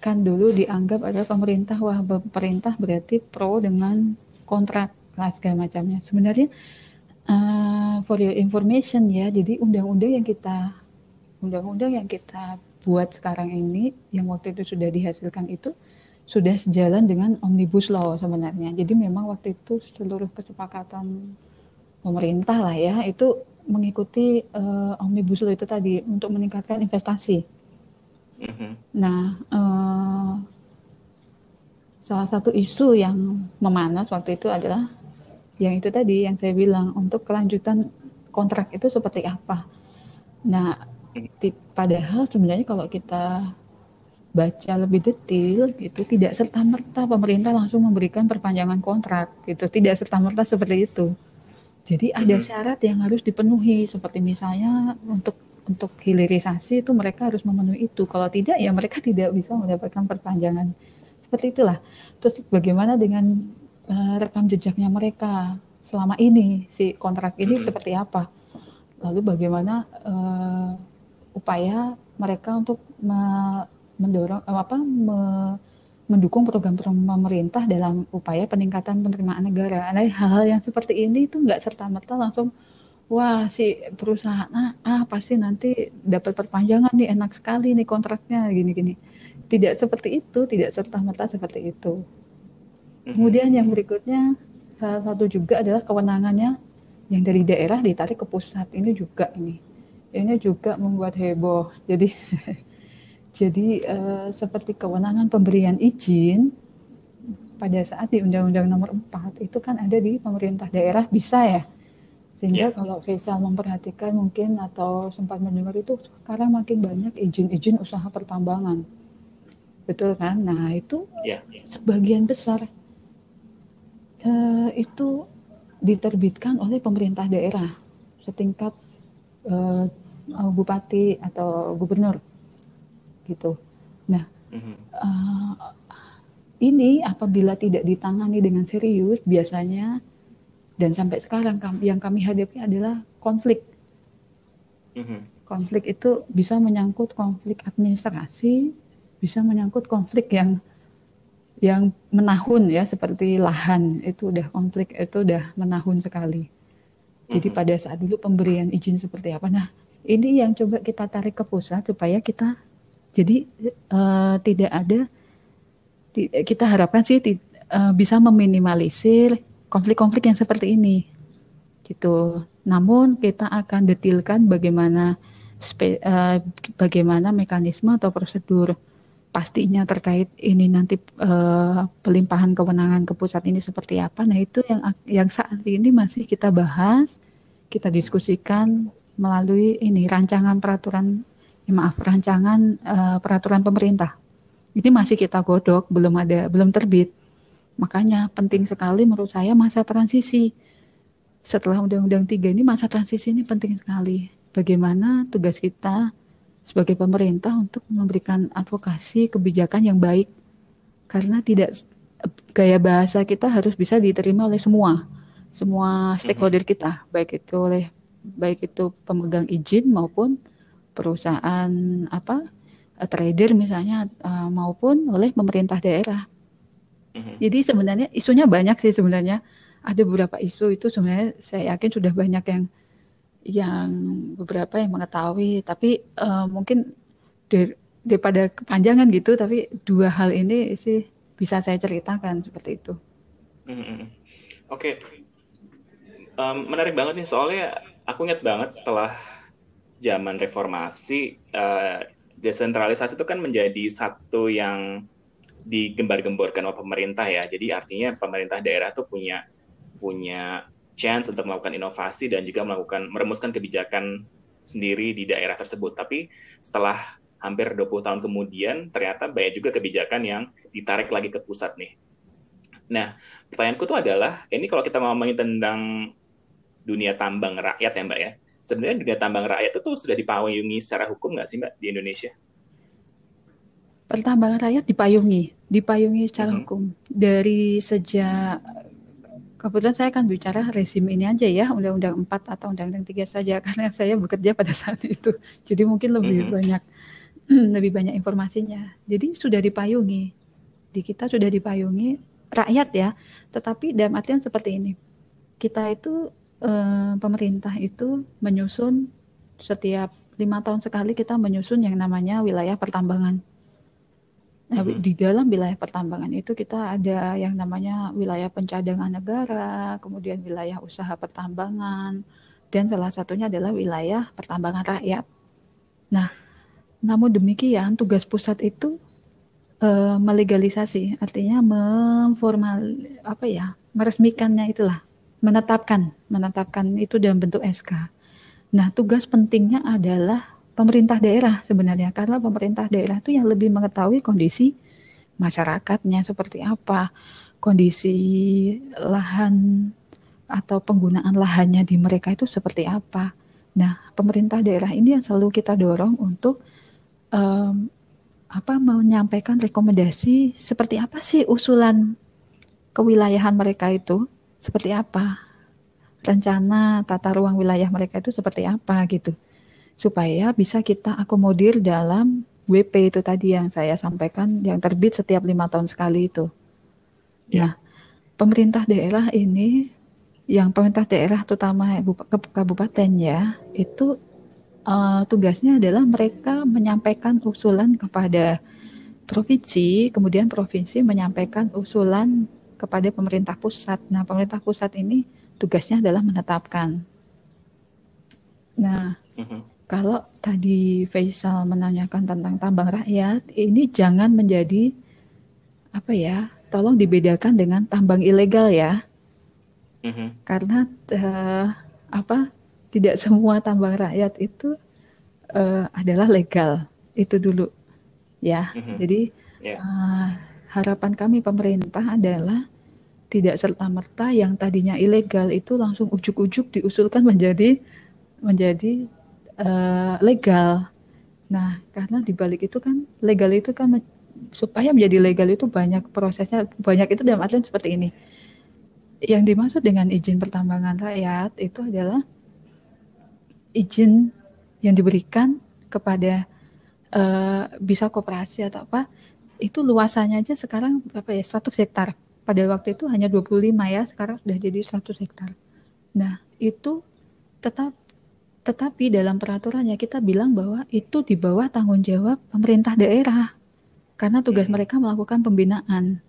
S2: kan dulu dianggap adalah pemerintah wah pemerintah berarti pro dengan kontrak lah segala macamnya. Sebenarnya uh, for your information ya, jadi undang-undang yang kita undang-undang yang kita buat sekarang ini yang waktu itu sudah dihasilkan itu sudah sejalan dengan omnibus law sebenarnya. Jadi memang waktu itu seluruh kesepakatan pemerintah lah ya itu mengikuti uh, omnibus law itu tadi untuk meningkatkan investasi. Mm-hmm. Nah, uh, salah satu isu yang memanas waktu itu adalah yang itu tadi yang saya bilang untuk kelanjutan kontrak itu seperti apa. Nah, di, padahal sebenarnya kalau kita baca lebih detail gitu tidak serta merta pemerintah langsung memberikan perpanjangan kontrak gitu tidak serta merta seperti itu jadi ada hmm. syarat yang harus dipenuhi seperti misalnya untuk untuk hilirisasi itu mereka harus memenuhi itu. Kalau tidak ya mereka <laughs> tidak bisa mendapatkan perpanjangan. Seperti itulah. Terus bagaimana dengan uh, rekam jejaknya mereka selama ini si kontrak ini hmm. seperti apa? Lalu bagaimana uh, upaya mereka untuk me mendorong apa me mendukung program pemerintah dalam upaya peningkatan penerimaan negara. Nah, hal-hal yang seperti ini itu nggak serta-merta langsung wah si perusahaan ah, ah pasti nanti dapat perpanjangan nih enak sekali nih kontraknya gini-gini. Tidak seperti itu, tidak serta-merta seperti itu. Kemudian yang berikutnya salah satu juga adalah kewenangannya yang dari daerah ditarik ke pusat. Ini juga ini. Ini juga membuat heboh. Jadi <laughs> Jadi uh, seperti kewenangan pemberian izin pada saat di Undang-Undang Nomor 4 itu kan ada di pemerintah daerah bisa ya. Sehingga yeah. kalau Faisal memperhatikan mungkin atau sempat mendengar itu sekarang makin banyak izin-izin usaha pertambangan. Betul kan? Nah, itu yeah. sebagian besar uh, itu diterbitkan oleh pemerintah daerah setingkat uh, bupati atau gubernur gitu. Nah, mm-hmm. uh, ini apabila tidak ditangani dengan serius, biasanya dan sampai sekarang yang kami hadapi adalah konflik. Mm-hmm. Konflik itu bisa menyangkut konflik administrasi, bisa menyangkut konflik yang yang menahun ya seperti lahan itu udah konflik itu udah menahun sekali. Jadi mm-hmm. pada saat dulu pemberian izin seperti apa? Nah, ini yang coba kita tarik ke pusat supaya kita jadi uh, tidak ada kita harapkan sih uh, bisa meminimalisir konflik-konflik yang seperti ini gitu. Namun kita akan detilkan bagaimana spe, uh, bagaimana mekanisme atau prosedur pastinya terkait ini nanti uh, pelimpahan kewenangan ke pusat ini seperti apa. Nah, itu yang yang saat ini masih kita bahas, kita diskusikan melalui ini rancangan peraturan ya maaf rancangan uh, peraturan pemerintah. Ini masih kita godok, belum ada, belum terbit. Makanya penting sekali menurut saya masa transisi. Setelah Undang-Undang 3 ini masa transisi ini penting sekali. Bagaimana tugas kita sebagai pemerintah untuk memberikan advokasi kebijakan yang baik. Karena tidak gaya bahasa kita harus bisa diterima oleh semua semua stakeholder kita, baik itu oleh baik itu pemegang izin maupun perusahaan apa eh, trader misalnya uh, maupun oleh pemerintah daerah. Mm-hmm. Jadi sebenarnya isunya banyak sih sebenarnya. Ada beberapa isu itu sebenarnya saya yakin sudah banyak yang yang beberapa yang mengetahui, tapi uh, mungkin dari, daripada kepanjangan gitu, tapi dua hal ini sih bisa saya ceritakan seperti itu.
S1: Mm-hmm. Oke, okay. um, menarik banget nih soalnya aku ingat banget setelah zaman reformasi uh, desentralisasi itu kan menjadi satu yang digembar-gemborkan oleh pemerintah ya. Jadi artinya pemerintah daerah tuh punya punya chance untuk melakukan inovasi dan juga melakukan merumuskan kebijakan sendiri di daerah tersebut. Tapi setelah hampir 20 tahun kemudian ternyata banyak juga kebijakan yang ditarik lagi ke pusat nih. Nah, pertanyaanku tuh adalah, ini kalau kita mau ngomongin tentang dunia tambang rakyat ya Mbak ya, sebenarnya dunia tambang rakyat itu tuh sudah dipayungi secara hukum nggak sih Mbak di Indonesia?
S2: Pertambangan rakyat dipayungi, dipayungi secara mm -hmm. hukum dari sejak kebetulan saya akan bicara rezim ini aja ya, Undang-Undang 4 atau Undang-Undang 3 saja <laughs> karena saya bekerja pada saat itu. Jadi mungkin lebih mm -hmm. banyak <clears throat> lebih banyak informasinya. Jadi sudah dipayungi. Di kita sudah dipayungi rakyat ya. Tetapi dalam artian seperti ini. Kita itu eh, pemerintah itu menyusun setiap lima tahun sekali kita menyusun yang namanya wilayah pertambangan. Nah, hmm. di dalam wilayah pertambangan itu kita ada yang namanya wilayah pencadangan negara, kemudian wilayah usaha pertambangan, dan salah satunya adalah wilayah pertambangan rakyat. Nah, namun demikian, tugas pusat itu uh, melegalisasi, artinya memformal apa ya, meresmikannya itulah, menetapkan, menetapkan itu dalam bentuk SK. Nah, tugas pentingnya adalah pemerintah daerah sebenarnya, karena pemerintah daerah itu yang lebih mengetahui kondisi masyarakatnya seperti apa, kondisi lahan atau penggunaan lahannya di mereka itu seperti apa. Nah, pemerintah daerah ini yang selalu kita dorong untuk um, apa menyampaikan rekomendasi seperti apa sih usulan kewilayahan mereka itu seperti apa rencana tata ruang wilayah mereka itu seperti apa gitu supaya bisa kita akomodir dalam WP itu tadi yang saya sampaikan yang terbit setiap lima tahun sekali itu. Ya. Nah, pemerintah daerah ini yang pemerintah daerah terutama kabupaten ya itu uh, tugasnya adalah mereka menyampaikan usulan kepada provinsi, kemudian provinsi menyampaikan usulan kepada pemerintah pusat. Nah, pemerintah pusat ini tugasnya adalah menetapkan. Nah, -huh. kalau tadi Faisal menanyakan tentang tambang rakyat, ini jangan menjadi apa ya? Tolong dibedakan dengan tambang ilegal ya. -huh. Karena uh, apa? tidak semua tambang rakyat itu uh, adalah legal itu dulu ya mm-hmm. jadi yeah. Ya. uh, harapan kami pemerintah adalah tidak serta merta yang tadinya ilegal itu langsung ujuk-ujuk diusulkan menjadi menjadi uh, legal. Nah karena dibalik itu kan legal itu kan supaya menjadi legal itu banyak prosesnya banyak itu dalam artian seperti ini. Yang dimaksud dengan izin pertambangan rakyat itu adalah izin yang diberikan kepada uh, bisa koperasi atau apa itu luasannya aja sekarang berapa ya? 100 hektar. Pada waktu itu hanya 25 ya sekarang sudah jadi 100 hektar. Nah itu tetap tetapi dalam peraturannya kita bilang bahwa itu di bawah tanggung jawab pemerintah daerah. Karena tugas hmm. mereka melakukan pembinaan.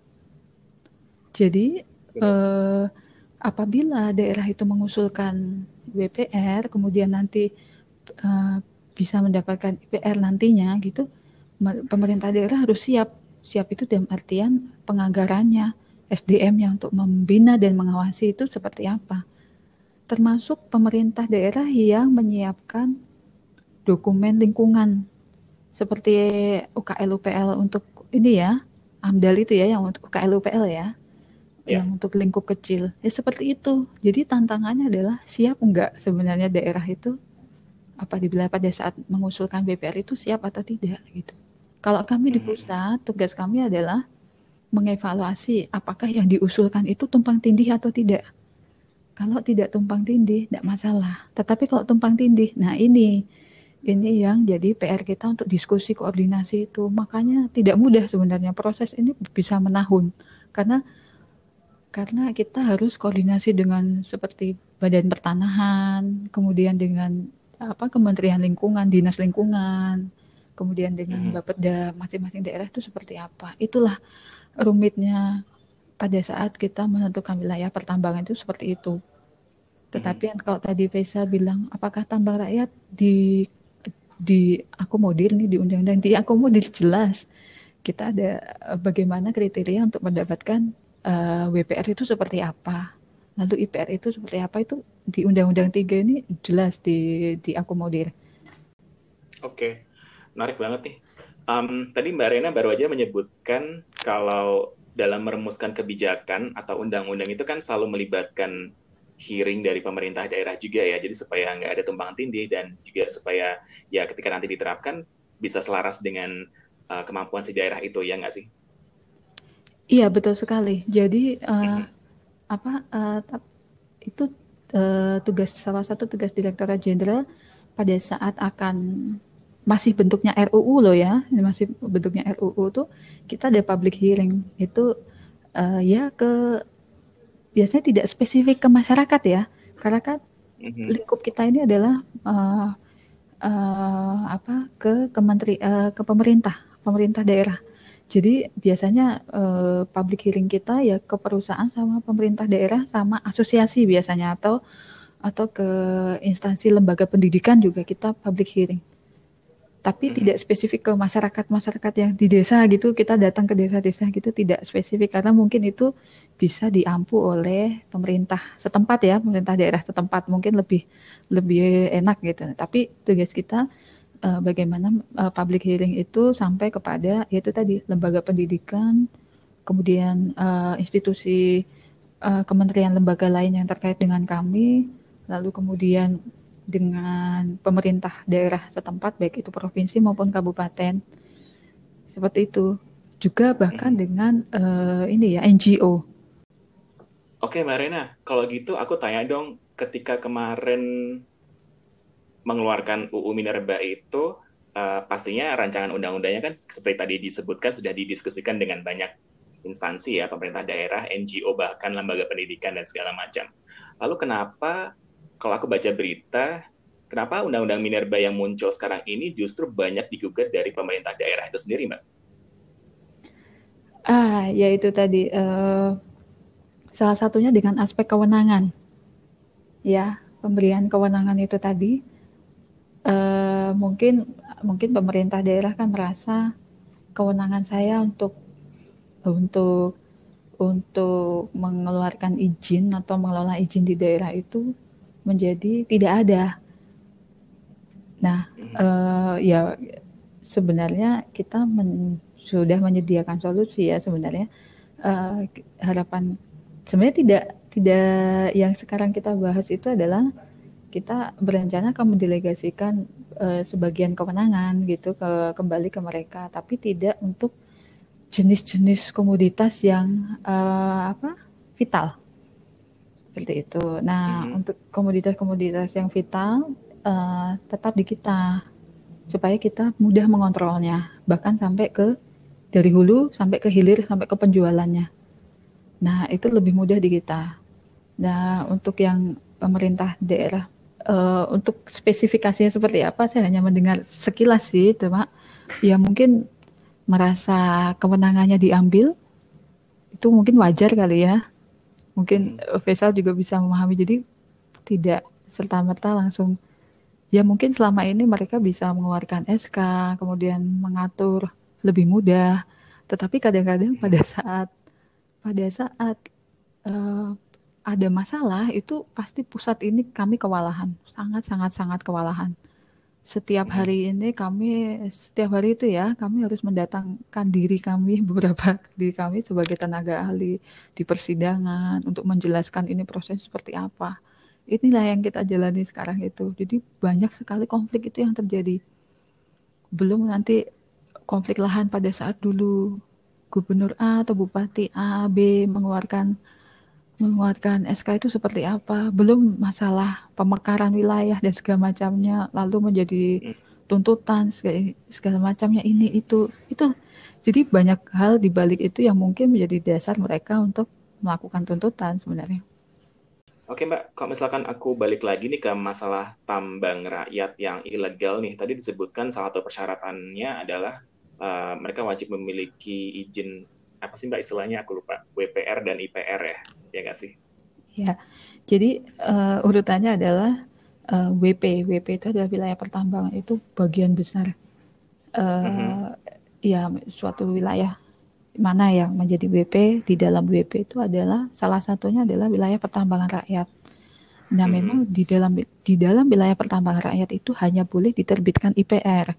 S2: Jadi eh, apabila daerah itu mengusulkan WPR kemudian nanti uh, bisa mendapatkan IPR nantinya gitu pemerintah daerah harus siap siap itu dalam artian penganggarannya SDM-nya untuk membina dan mengawasi itu seperti apa termasuk pemerintah daerah yang menyiapkan dokumen lingkungan seperti UKL UPL untuk ini ya AMDAL itu ya yang untuk UKL UPL ya yeah. yang untuk lingkup kecil. Ya seperti itu. Jadi tantangannya adalah siap enggak sebenarnya daerah itu apa dibilang pada saat mengusulkan BPR itu siap atau tidak gitu. Kalau kami di hmm. pusat, tugas kami adalah mengevaluasi apakah yang diusulkan itu tumpang tindih atau tidak. Kalau tidak tumpang tindih, tidak masalah. Tetapi kalau tumpang tindih, nah ini ini yang jadi PR kita untuk diskusi koordinasi itu. Makanya tidak mudah sebenarnya proses ini bisa menahun karena karena kita harus koordinasi dengan seperti Badan Pertanahan, kemudian dengan apa Kementerian Lingkungan, Dinas Lingkungan, kemudian dengan hmm. Bapeda masing-masing daerah itu seperti apa. Itulah rumitnya pada saat kita menentukan wilayah pertambangan itu seperti itu. Tetapi hmm. kalau tadi Faisal bilang apakah tambang rakyat di di akomodir nih di undang-undang diakomodir jelas kita ada bagaimana kriteria untuk mendapatkan uh, eh, WPR itu seperti apa, lalu IPR itu seperti apa itu di Undang-Undang 3 ini jelas di diakomodir.
S1: Oke. Menarik banget nih. Um, tadi Mbak Rena baru aja menyebutkan kalau dalam merumuskan kebijakan atau undang-undang itu kan selalu melibatkan hearing dari pemerintah daerah juga ya, jadi supaya nggak ada tumpang tindih dan juga supaya ya ketika nanti diterapkan bisa selaras dengan uh, kemampuan si daerah itu ya nggak sih?
S2: Iya betul sekali. Jadi uh, apa uh, itu uh, tugas salah satu tugas Direktorat Jenderal pada saat akan masih bentuknya RUU loh ya, masih bentuknya RUU tuh kita ada public hearing itu uh, ya ke biasanya tidak spesifik ke masyarakat ya, karena kan mm-hmm. lingkup kita ini adalah uh, uh, apa ke kementeri uh, ke pemerintah, pemerintah daerah. Jadi biasanya uh, public hearing kita ya ke perusahaan sama pemerintah daerah sama asosiasi biasanya atau atau ke instansi lembaga pendidikan juga kita public hearing tapi hmm. tidak spesifik ke masyarakat-masyarakat yang di desa gitu kita datang ke desa-desa gitu tidak spesifik karena mungkin itu bisa diampu oleh pemerintah setempat ya pemerintah daerah setempat mungkin lebih lebih enak gitu tapi tugas kita uh, bagaimana uh, public hearing itu sampai kepada yaitu tadi lembaga pendidikan kemudian uh, institusi uh, kementerian lembaga lain yang terkait dengan kami lalu kemudian dengan pemerintah daerah setempat baik itu provinsi maupun kabupaten seperti itu juga bahkan hmm. dengan uh, ini ya NGO.
S1: Oke Mbak Rena, kalau gitu aku tanya dong, ketika kemarin mengeluarkan UU Minerba itu, uh, pastinya rancangan undang-undangnya kan seperti tadi disebutkan sudah didiskusikan dengan banyak instansi ya, pemerintah daerah, NGO, bahkan lembaga pendidikan dan segala macam. Lalu kenapa kalau aku baca berita, kenapa undang-undang minerba yang muncul sekarang ini justru banyak digugat dari pemerintah daerah itu sendiri, Mbak?
S2: Ah, ya itu tadi. Uh, salah satunya dengan aspek kewenangan. Ya, pemberian kewenangan itu tadi. Uh, mungkin mungkin pemerintah daerah kan merasa kewenangan saya untuk untuk untuk mengeluarkan izin atau mengelola izin di daerah itu menjadi tidak ada. Nah, uh, ya sebenarnya kita men, sudah menyediakan solusi ya sebenarnya. Uh, harapan sebenarnya tidak tidak yang sekarang kita bahas itu adalah kita berencana akan mendelegasikan uh, sebagian kewenangan gitu ke kembali ke mereka tapi tidak untuk jenis-jenis komoditas yang uh, apa vital seperti itu. Nah, hmm. untuk komoditas-komoditas yang vital uh, tetap di kita supaya kita mudah mengontrolnya, bahkan sampai ke dari hulu sampai ke hilir sampai ke penjualannya. Nah, itu lebih mudah di kita. Nah, untuk yang pemerintah daerah uh, untuk spesifikasinya seperti apa saya hanya mendengar sekilas sih, cuma ya mungkin merasa kewenangannya diambil itu mungkin wajar kali ya mungkin hmm. Faisal juga bisa memahami jadi tidak serta merta langsung ya mungkin selama ini mereka bisa mengeluarkan SK kemudian mengatur lebih mudah tetapi kadang-kadang pada hmm. saat pada saat uh, ada masalah itu pasti pusat ini kami kewalahan sangat sangat sangat kewalahan setiap hari ini kami setiap hari itu ya kami harus mendatangkan diri kami <laughs> beberapa diri kami sebagai tenaga ahli di persidangan untuk menjelaskan ini proses seperti apa. Inilah yang kita jalani sekarang itu. Jadi banyak sekali konflik itu yang terjadi. Belum nanti konflik lahan pada saat dulu gubernur A atau bupati A B mengeluarkan menguatkan SK itu seperti apa, belum masalah pemekaran wilayah dan segala macamnya, lalu menjadi hmm. tuntutan segala, macamnya ini itu itu jadi banyak hal di balik itu yang mungkin menjadi dasar mereka untuk melakukan tuntutan sebenarnya.
S1: Oke Mbak, kalau misalkan aku balik lagi nih ke masalah tambang rakyat yang ilegal nih, tadi disebutkan salah satu persyaratannya adalah uh, mereka wajib memiliki izin apa sih Mbak istilahnya aku lupa WPR dan IPR ya ya nggak sih
S2: ya jadi uh, urutannya adalah uh, eh, WP WP itu adalah wilayah pertambangan itu bagian besar uh, mm-hmm. ya suatu wilayah mana yang menjadi WP di dalam WP itu adalah salah satunya adalah wilayah pertambangan rakyat. Nah, hmm. memang di dalam di dalam wilayah pertambangan rakyat itu hanya boleh diterbitkan IPR.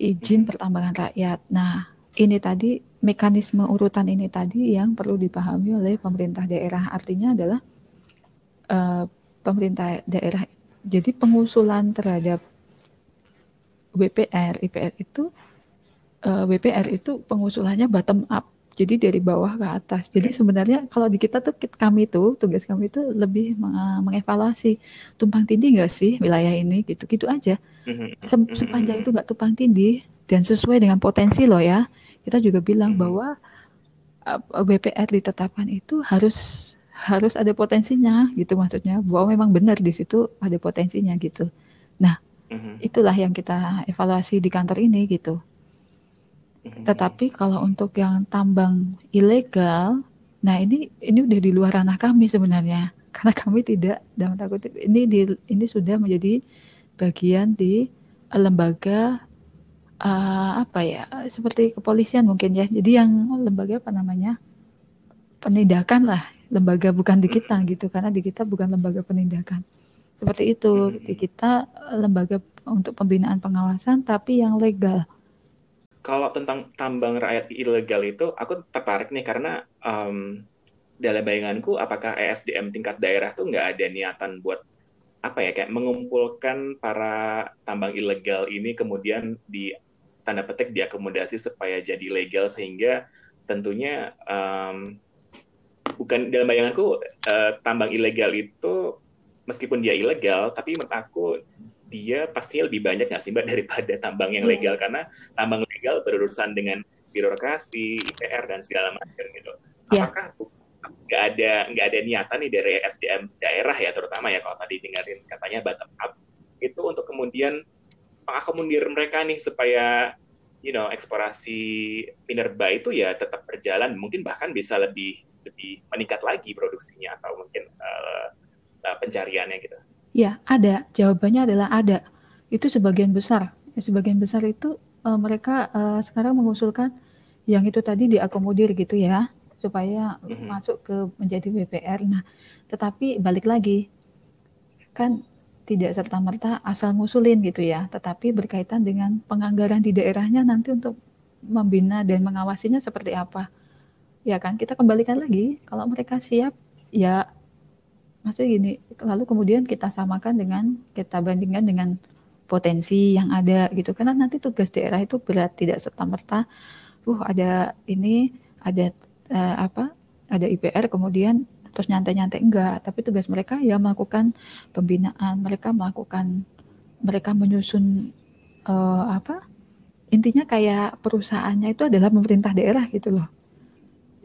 S2: izin pertambangan rakyat. Nah, ini tadi mekanisme urutan ini tadi yang perlu dipahami oleh pemerintah daerah. Artinya adalah uh, pemerintah daerah. Jadi pengusulan terhadap WPR, IPR itu uh, eh, WPR itu pengusulannya bottom up. Jadi dari bawah ke atas. Jadi sebenarnya kalau di kita tuh kami tuh tugas kami itu lebih mengevaluasi tumpang tindih nggak sih wilayah ini gitu-gitu aja. Mm-hmm. Mm-hmm. Sepanjang itu nggak tumpang tindih dan sesuai dengan potensi loh ya kita juga bilang hmm. bahwa BPR ditetapkan itu harus harus ada potensinya gitu maksudnya bahwa memang benar di situ ada potensinya gitu. Nah, hmm. itulah yang kita evaluasi di kantor ini gitu. Hmm. Tetapi kalau untuk yang tambang ilegal, nah ini ini udah di luar ranah kami sebenarnya <laughs> karena kami tidak dalam takut ini di ini sudah menjadi bagian di lembaga uh, apa ya seperti kepolisian mungkin ya. Jadi yang lembaga apa namanya? Penindakan lah. Lembaga bukan di kita gitu karena di kita bukan lembaga penindakan. Seperti itu. Hmm. di kita lembaga untuk pembinaan pengawasan tapi yang legal.
S1: Kalau tentang tambang rakyat ilegal itu aku tertarik nih karena um, dalam bayanganku apakah ESDM tingkat daerah tuh nggak ada niatan buat apa ya kayak mengumpulkan para tambang ilegal ini kemudian di tanda petik diakomodasi supaya jadi legal sehingga tentunya um, bukan dalam bayanganku uh, tambang ilegal itu meskipun dia ilegal tapi menurut aku dia pasti lebih banyak nggak sih mbak <laughs> daripada tambang yang legal hmm. karena tambang legal berurusan dengan birokrasi, IPR dan segala macam gitu. Yeah. Apakah nggak ada nggak ada niatan nih dari SDM daerah ya terutama ya kalau tadi dengerin katanya bottom up itu untuk kemudian mengakomodir mereka nih supaya you know eksplorasi minerba itu ya tetap berjalan mungkin bahkan bisa lebih lebih meningkat lagi produksinya atau mungkin uh, uh, pencariannya gitu.
S2: Ya ada jawabannya adalah ada itu sebagian besar sebagian besar itu uh, mereka uh, sekarang mengusulkan yang itu tadi diakomodir gitu ya supaya mm-hmm. masuk ke menjadi BPR. Nah tetapi balik lagi kan tidak serta-merta asal ngusulin gitu ya, tetapi berkaitan dengan penganggaran di daerahnya nanti untuk membina dan mengawasinya seperti apa. Ya kan, kita kembalikan lagi, kalau mereka siap, ya maksudnya gini, lalu kemudian kita samakan dengan, kita bandingkan dengan potensi yang ada gitu, karena nanti tugas daerah itu berat, tidak serta-merta, uh ada ini, ada uh, apa, ada IPR, kemudian terus nyantai-nyantai enggak. Tapi tugas mereka ya melakukan pembinaan. Mereka melakukan mereka menyusun uh, apa intinya kayak perusahaannya itu adalah pemerintah daerah gitu loh.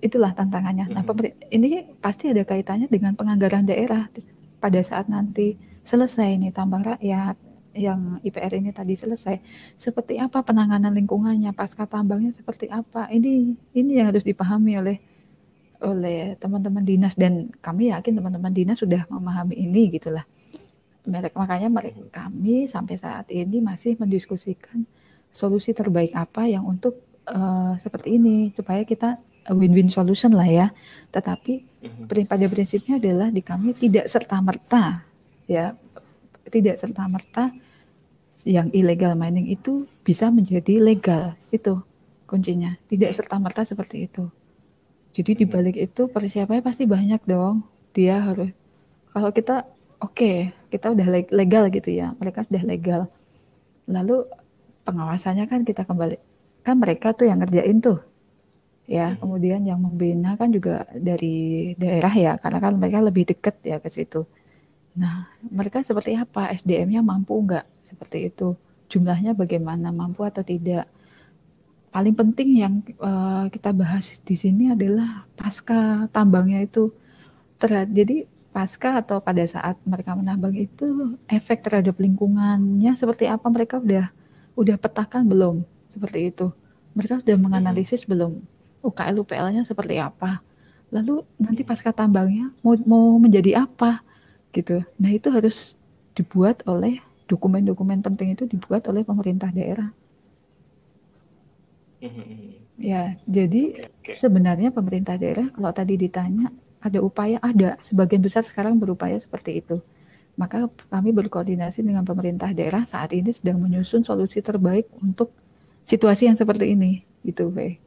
S2: Itulah tantangannya. Nah mm-hmm. ini pasti ada kaitannya dengan penganggaran daerah. Pada saat nanti selesai nih tambang rakyat yang IPR ini tadi selesai seperti apa penanganan lingkungannya? Pasca tambangnya seperti apa? Ini ini yang harus dipahami oleh oleh teman-teman dinas dan kami yakin teman-teman dinas sudah memahami ini gitulah. Makanya mereka, kami sampai saat ini masih mendiskusikan solusi terbaik apa yang untuk uh, seperti ini supaya kita win-win solution lah ya. Tetapi mm-hmm. pada prinsipnya adalah di kami tidak serta merta ya tidak serta merta yang illegal mining itu bisa menjadi legal itu kuncinya tidak serta merta seperti itu jadi di balik itu persiapannya pasti banyak dong. Dia harus kalau kita oke, okay, kita udah legal gitu ya. Mereka sudah legal. Lalu pengawasannya kan kita kembali kan mereka tuh yang ngerjain tuh. Ya, hmm. kemudian yang membina kan juga dari daerah ya, karena kan mereka lebih deket ya ke situ. Nah, mereka seperti apa? SDM-nya mampu nggak? Seperti itu. Jumlahnya bagaimana? Mampu atau tidak? Paling penting yang uh, kita bahas di sini adalah pasca tambangnya itu. Terhadap jadi pasca atau pada saat mereka menambang itu efek terhadap lingkungannya seperti apa? Mereka udah udah petakan belum? Seperti itu. Mereka sudah menganalisis hmm. belum? UKL UPL-nya seperti apa? Lalu nanti pasca tambangnya mau mau menjadi apa? Gitu. Nah itu harus dibuat oleh dokumen-dokumen penting itu dibuat oleh pemerintah daerah Ya, jadi okay. sebenarnya pemerintah daerah kalau tadi ditanya ada upaya ada, sebagian besar sekarang berupaya seperti itu. Maka kami berkoordinasi dengan pemerintah daerah saat ini sedang menyusun solusi terbaik untuk situasi yang seperti ini gitu Be.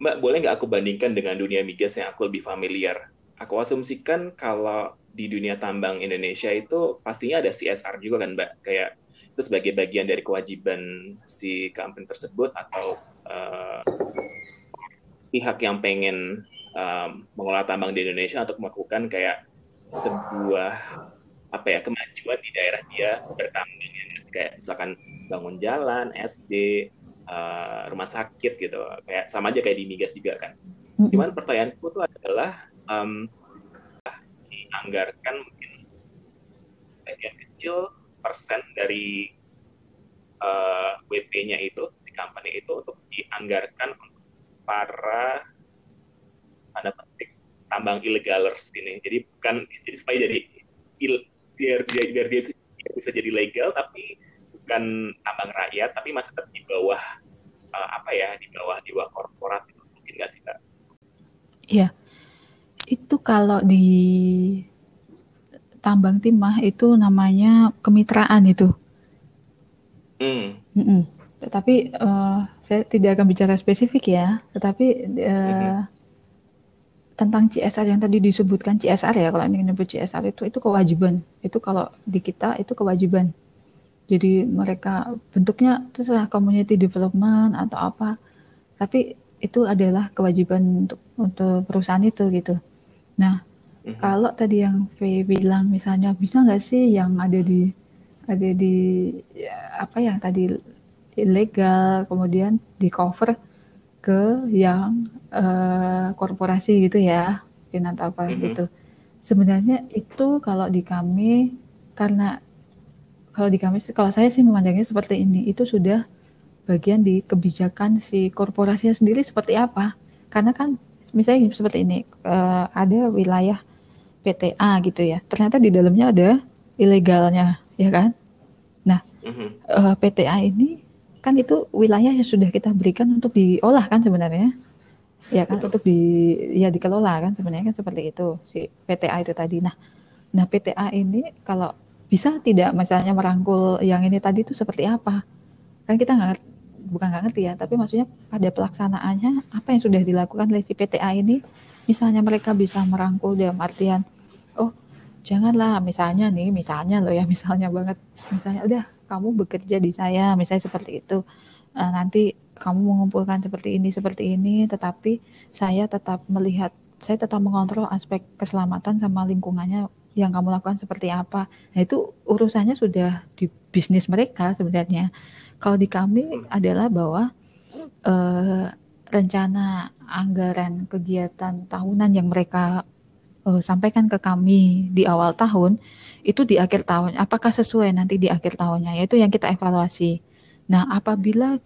S1: Mbak boleh nggak aku bandingkan dengan dunia migas yang aku lebih familiar aku asumsikan kalau di dunia tambang Indonesia itu pastinya ada CSR juga kan Mbak kayak itu sebagai bagian dari kewajiban si company tersebut atau uh, pihak yang pengen um, mengelola tambang di Indonesia untuk melakukan kayak sebuah apa ya kemajuan di daerah dia bertambang ya. kayak misalkan bangun jalan, SD, uh, eh, rumah sakit gitu kayak sama aja kayak di migas juga kan. Cuman pertanyaanku tuh adalah um, dianggarkan mungkin bagian kecil persen dari uh, eh, WP-nya itu company itu untuk dianggarkan untuk para tanda petik tambang ilegalers ini. Jadi bukan jadi supaya jadi il, biar dia biar dia bisa jadi legal tapi bukan tambang rakyat tapi masih tetap di bawah uh, apa ya di bawah di bawah korporat mungkin nggak sih kak?
S2: Iya itu kalau di tambang timah itu namanya kemitraan itu. Mm. Mm -mm. Tetapi uh, saya tidak akan bicara spesifik ya, tetapi uh, mm -hmm. tentang CSR yang tadi disebutkan CSR ya, kalau ini menyebut CSR itu itu kewajiban. Itu kalau di kita itu kewajiban. Jadi mereka bentuknya terserah community development atau apa, tapi itu adalah kewajiban untuk untuk perusahaan itu gitu. Nah, mm-hmm. kalau tadi yang V bilang misalnya bisa nggak sih yang ada di ada di ya, apa ya tadi ilegal kemudian di cover ke yang uh, korporasi gitu ya, mungkin atau apa mm-hmm. gitu. Sebenarnya itu kalau di kami karena kalau di kami kalau saya sih memandangnya seperti ini itu sudah bagian di kebijakan si korporasinya sendiri seperti apa karena kan misalnya seperti ini uh, ada wilayah PTA gitu ya ternyata di dalamnya ada ilegalnya ya kan nah uh, eh, PTA ini kan itu wilayah yang sudah kita berikan untuk diolah kan sebenarnya. Ya kan untuk di ya dikelola kan sebenarnya kan seperti itu si PTA itu tadi. Nah nah PTA ini kalau bisa tidak misalnya merangkul yang ini tadi itu seperti apa? Kan kita nggak bukan nggak ngerti ya, tapi maksudnya pada pelaksanaannya apa yang sudah dilakukan oleh si PTA ini, misalnya mereka bisa merangkul dalam artian, oh janganlah misalnya nih, misalnya loh ya, <laughs> misalnya banget, misalnya udah kamu bekerja di saya, misalnya seperti itu, uh, nanti kamu mengumpulkan seperti ini, seperti ini, tetapi saya tetap melihat, saya tetap mengontrol aspek keselamatan sama lingkungannya yang kamu lakukan seperti apa. Nah itu urusannya sudah di bisnis mereka sebenarnya. Kalau di kami adalah bahwa uh, rencana anggaran kegiatan tahunan yang mereka uh, sampaikan ke kami di awal tahun itu di akhir tahun. Apakah sesuai nanti di akhir tahunnya? Yaitu yang kita evaluasi. Nah, apabila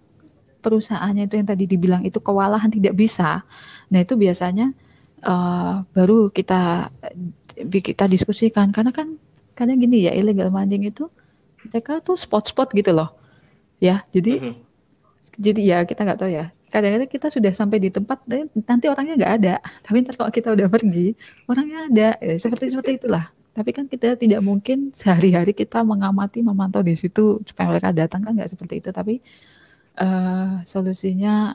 S2: perusahaannya itu yang tadi dibilang itu kewalahan tidak bisa, nah itu biasanya uh, baru kita kita diskusikan. Karena kan kadang gini ya illegal mining itu mereka tuh spot-spot gitu loh. Ya jadi mm -hmm. jadi ya kita nggak tahu ya kadang-kadang kita sudah sampai di tempat nanti orangnya nggak ada. Tapi ntar kalau kita udah pergi orangnya ada. Ya, seperti seperti itulah. Tapi kan kita tidak mungkin sehari-hari kita mengamati memantau di situ supaya mereka datang kan nggak seperti itu. Tapi uh, solusinya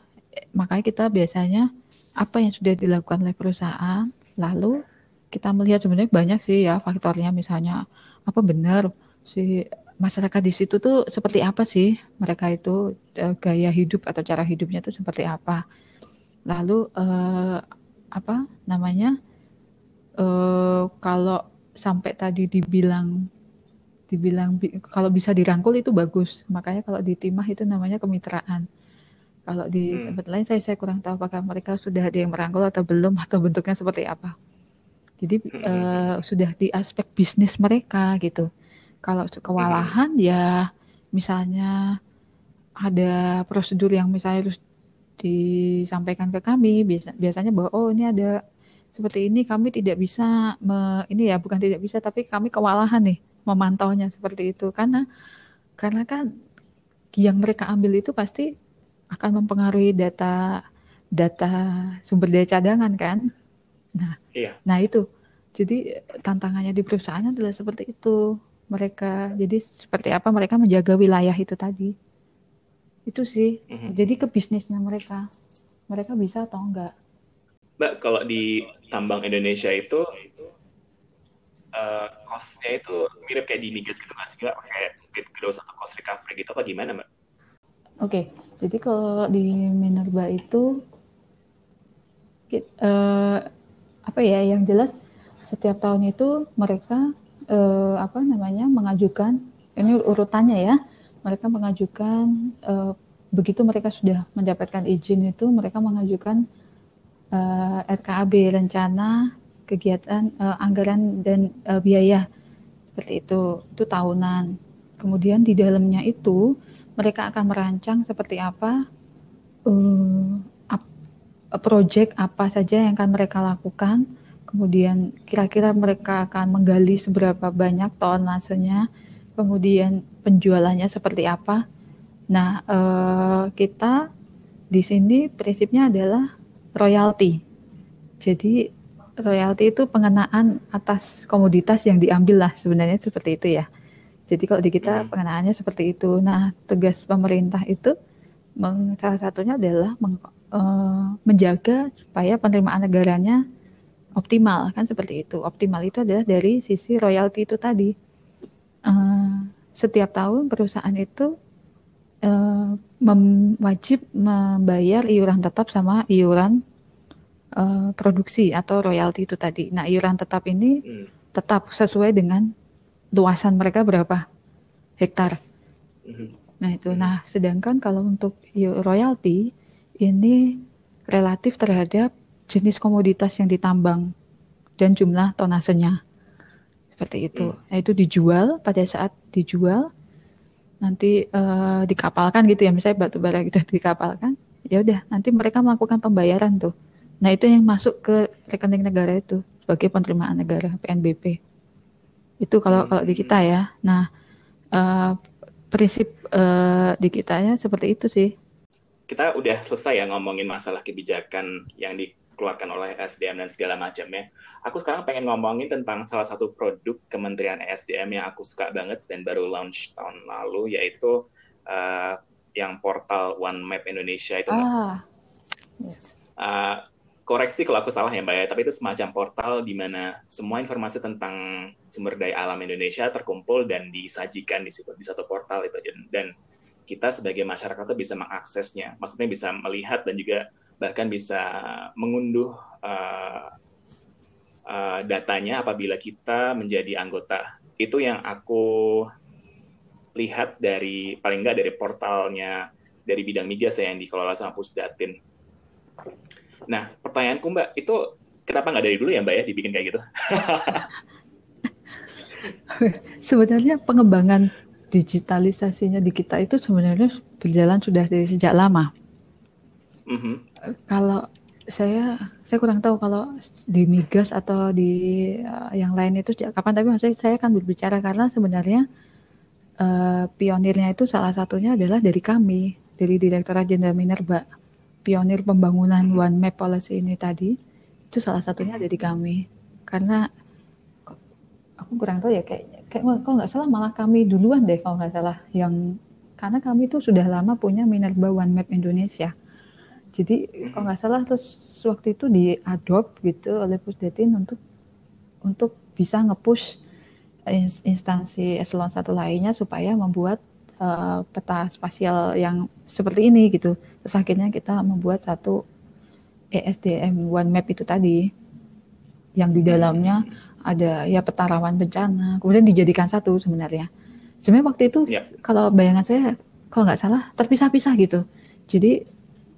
S2: makanya kita biasanya apa yang sudah dilakukan oleh perusahaan lalu kita melihat sebenarnya banyak sih ya faktornya. Misalnya apa benar si masyarakat di situ tuh seperti apa sih mereka itu uh, gaya hidup atau cara hidupnya tuh seperti apa? Lalu uh, apa namanya? Uh, kalau sampai tadi dibilang dibilang kalau bisa dirangkul itu bagus. Makanya kalau di timah itu namanya kemitraan. Kalau di hmm. tempat lain saya saya kurang tahu apakah mereka sudah ada yang merangkul atau belum atau bentuknya seperti apa. Jadi hmm. uh, sudah di aspek bisnis mereka gitu kalau kewalahan hmm. ya misalnya ada prosedur yang misalnya harus disampaikan ke kami biasanya bahwa oh ini ada seperti ini kami tidak bisa me, ini ya bukan tidak bisa tapi kami kewalahan nih memantaunya seperti itu karena karena kan yang mereka ambil itu pasti akan mempengaruhi data data sumber daya cadangan kan nah iya. nah itu jadi tantangannya di perusahaan adalah seperti itu mereka. Jadi seperti apa mereka menjaga wilayah itu tadi. Itu sih. Mm-hmm. Jadi ke bisnisnya mereka. Mereka bisa atau enggak.
S1: Mbak, kalau di tambang Indonesia itu uh, cost-nya itu mirip kayak di migas gitu nggak sih? Kayak speed growth atau cost recovery gitu apa gimana, Mbak?
S2: Oke, okay. jadi kalau di Minerba itu uh, apa ya yang jelas setiap tahun itu mereka uh, apa namanya mengajukan ini urutannya ya mereka mengajukan uh, begitu mereka sudah mendapatkan izin itu mereka mengajukan uh, RKAB rencana kegiatan uh, anggaran dan uh, biaya. Seperti itu itu tahunan. Kemudian di dalamnya itu mereka akan merancang seperti apa uh, project apa saja yang akan mereka lakukan kemudian kira-kira mereka akan menggali seberapa banyak tonasenya kemudian penjualannya seperti apa nah uh, kita di sini prinsipnya adalah royalti jadi royalti itu pengenaan atas komoditas yang diambil lah sebenarnya seperti itu ya. Jadi kalau di kita hmm. pengenaannya seperti itu. Nah tugas pemerintah itu salah satunya adalah meng, uh, menjaga supaya penerimaan negaranya optimal kan seperti itu. Optimal itu adalah dari sisi royalti itu tadi. Uh, setiap tahun perusahaan itu uh, mem wajib membayar iuran tetap sama iuran uh, produksi atau royalti itu tadi. Nah, iuran tetap ini hmm. tetap sesuai dengan luasan mereka berapa hektar. Hmm. Nah, itu. Nah, sedangkan kalau untuk royalti ini relatif terhadap jenis komoditas yang ditambang dan jumlah tonasenya. Seperti itu. Hmm. Nah, itu dijual pada saat dijual nanti uh, dikapalkan gitu ya, misalnya batu bara gitu <laughs> dikapalkan. Ya udah, nanti mereka melakukan pembayaran tuh Nah, itu yang masuk ke rekening negara itu sebagai penerimaan negara PNBP. Itu kalau hmm. kalau di kita ya. Nah, uh, prinsip uh, di kitanya seperti itu sih.
S1: Kita udah selesai ya ngomongin masalah kebijakan yang dikeluarkan oleh SDM dan segala macamnya. Aku sekarang pengen ngomongin tentang salah satu produk Kementerian SDM yang aku suka banget dan baru launch tahun lalu yaitu uh, yang portal One Map Indonesia itu. Ah. Yes. Uh, koreksi kalau aku salah ya Mbak ya, tapi itu semacam portal di mana semua informasi tentang sumber daya alam Indonesia terkumpul dan disajikan di situ di satu portal itu dan kita sebagai masyarakat itu bisa mengaksesnya, maksudnya bisa melihat dan juga bahkan bisa mengunduh uh, uh, datanya apabila kita menjadi anggota. Itu yang aku lihat dari paling nggak dari portalnya dari bidang media saya yang dikelola sama Pusdatin Nah, pertanyaanku Mbak, itu kenapa nggak dari dulu ya Mbak ya dibikin kayak gitu? <laughs>
S2: sebenarnya pengembangan digitalisasinya di kita itu sebenarnya berjalan sudah dari sejak lama. Mm -hmm. Kalau saya saya kurang tahu kalau di migas atau di uh, yang lain itu kapan tapi maksudnya saya akan berbicara karena sebenarnya uh, pionirnya itu salah satunya adalah dari kami dari Direktorat Jenderal Minerba pionir pembangunan hmm. One Map Policy ini tadi itu salah satunya ada di kami karena aku kurang tahu ya kayak kayak kok nggak salah malah kami duluan deh kalau nggak salah yang karena kami itu sudah lama punya Minerba One Map Indonesia jadi hmm. kalau nggak salah terus waktu itu diadop gitu oleh Pusdatin untuk untuk bisa ngepush instansi eselon satu lainnya supaya membuat uh, peta spasial yang seperti ini gitu. Terus akhirnya kita membuat satu ESDM One Map itu tadi yang di dalamnya ada ya peta rawan bencana, kemudian dijadikan satu sebenarnya. Sebenarnya waktu itu yeah. kalau bayangan saya kalau nggak salah terpisah-pisah gitu. Jadi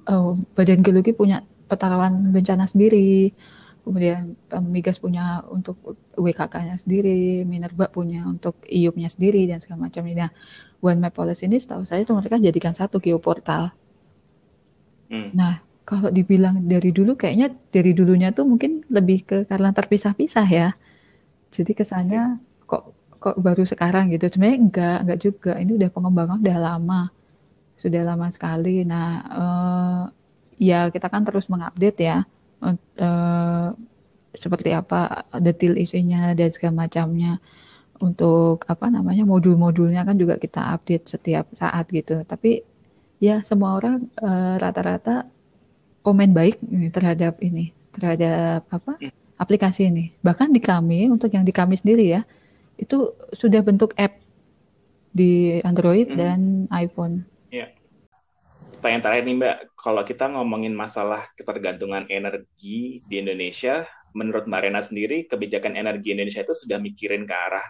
S2: uh, Badan Geologi punya peta rawan bencana sendiri, kemudian Migas punya untuk WKK-nya sendiri, Minerba punya untuk IUP-nya sendiri dan segala macamnya. Nah, One Map Policy ini setahu saya itu mereka jadikan satu geoportal. Hmm. Nah, kalau dibilang dari dulu kayaknya dari dulunya tuh mungkin lebih ke karena terpisah-pisah ya. Jadi kesannya kok kok baru sekarang gitu. Sebenarnya enggak, enggak juga. Ini udah pengembangan udah lama. Sudah lama sekali. Nah, uh, ya kita kan terus mengupdate ya. Uh, seperti apa detail isinya dan segala macamnya untuk apa namanya modul-modulnya kan juga kita update setiap saat gitu. Tapi ya semua orang rata rata-rata komen baik terhadap ini, terhadap apa hmm. aplikasi ini. Bahkan di kami, untuk yang di kami sendiri ya, itu sudah bentuk app di Android hmm. dan iPhone.
S1: Ya. Pertanyaan terakhir nih Mbak, kalau kita ngomongin masalah ketergantungan energi di Indonesia, menurut Mbak Rena sendiri, kebijakan energi Indonesia itu sudah mikirin ke arah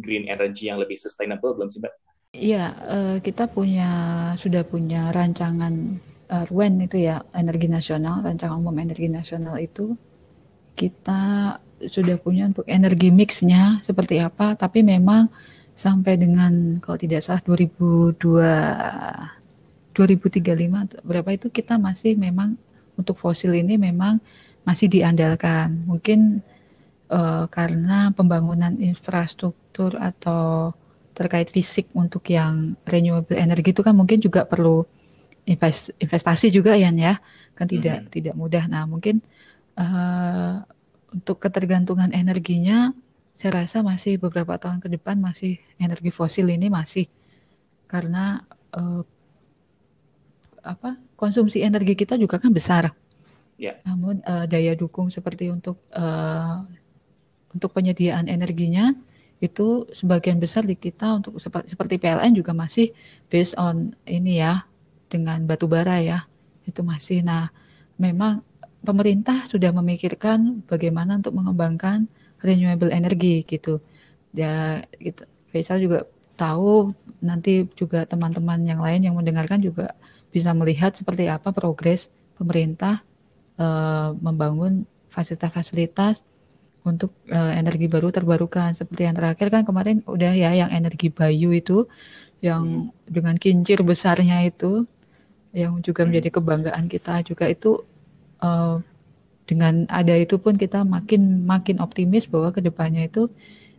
S1: green energy yang lebih sustainable belum sih Mbak?
S2: Iya, uh, kita punya sudah punya rancangan uh, RUEN itu ya, energi nasional, rancangan umum energi nasional itu kita sudah punya untuk energi mixnya seperti apa, tapi memang sampai dengan kalau tidak salah 2002 2035 berapa itu kita masih memang untuk fosil ini memang masih diandalkan. Mungkin uh, karena pembangunan infrastruktur atau terkait fisik untuk yang renewable energy itu kan mungkin juga perlu invest, investasi juga ya ya kan tidak hmm. tidak mudah nah mungkin uh, untuk ketergantungan energinya saya rasa masih beberapa tahun ke depan masih energi fosil ini masih karena uh, apa konsumsi energi kita juga kan besar. Yeah. namun uh, daya dukung seperti untuk uh, untuk penyediaan energinya itu sebagian besar di kita untuk seperti PLN juga masih based on ini ya dengan batu bara ya itu masih. Nah memang pemerintah sudah memikirkan bagaimana untuk mengembangkan renewable energy gitu. Ya kita Faisal juga tahu nanti juga teman-teman yang lain yang mendengarkan juga bisa melihat seperti apa progres pemerintah uh, membangun fasilitas-fasilitas untuk uh, energi baru terbarukan seperti yang terakhir kan kemarin udah ya yang energi bayu itu yang hmm. dengan kincir besarnya itu yang juga hmm. menjadi kebanggaan kita juga itu uh, dengan ada itu pun kita makin makin optimis bahwa ke depannya itu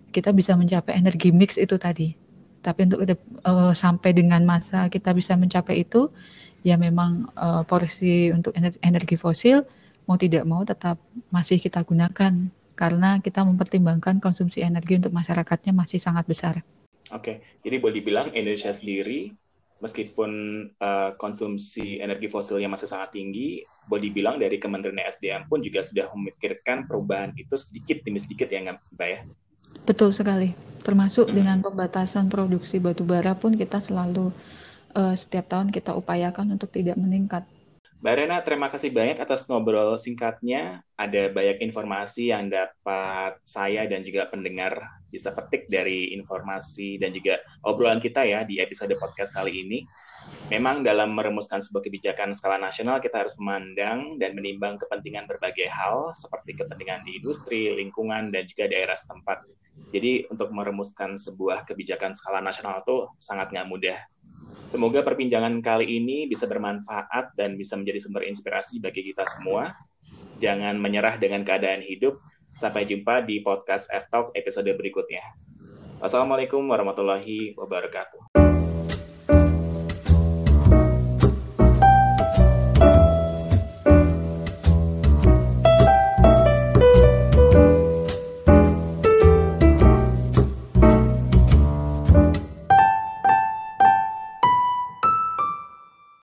S2: kita bisa mencapai energi mix itu tadi tapi untuk uh, sampai dengan masa kita bisa mencapai itu ya memang uh, porsi untuk energi fosil mau tidak mau tetap masih kita gunakan karena kita mempertimbangkan konsumsi energi untuk masyarakatnya masih sangat besar.
S1: Oke, jadi boleh dibilang Indonesia sendiri meskipun uh, konsumsi energi fosilnya masih sangat tinggi, boleh dibilang dari Kementerian SDM pun juga sudah memikirkan perubahan itu sedikit demi sedikit ya, Mbak ya?
S2: Betul sekali. Termasuk hmm. dengan pembatasan produksi batu bara pun kita selalu uh, setiap tahun kita upayakan untuk tidak meningkat
S1: Mbak Rena, terima kasih banyak atas ngobrol singkatnya. Ada banyak informasi yang dapat saya dan juga pendengar bisa petik dari informasi dan juga obrolan kita ya di episode podcast kali ini. Memang dalam merumuskan sebuah kebijakan skala nasional, kita harus memandang dan menimbang kepentingan berbagai hal, seperti kepentingan di industri, lingkungan, dan juga daerah setempat. Jadi untuk merumuskan sebuah kebijakan skala nasional itu sangat nggak mudah Semoga perbincangan kali ini bisa bermanfaat dan bisa menjadi sumber inspirasi bagi kita semua. Jangan menyerah dengan keadaan hidup. Sampai jumpa di podcast F-Talk episode berikutnya. Wassalamualaikum warahmatullahi wabarakatuh.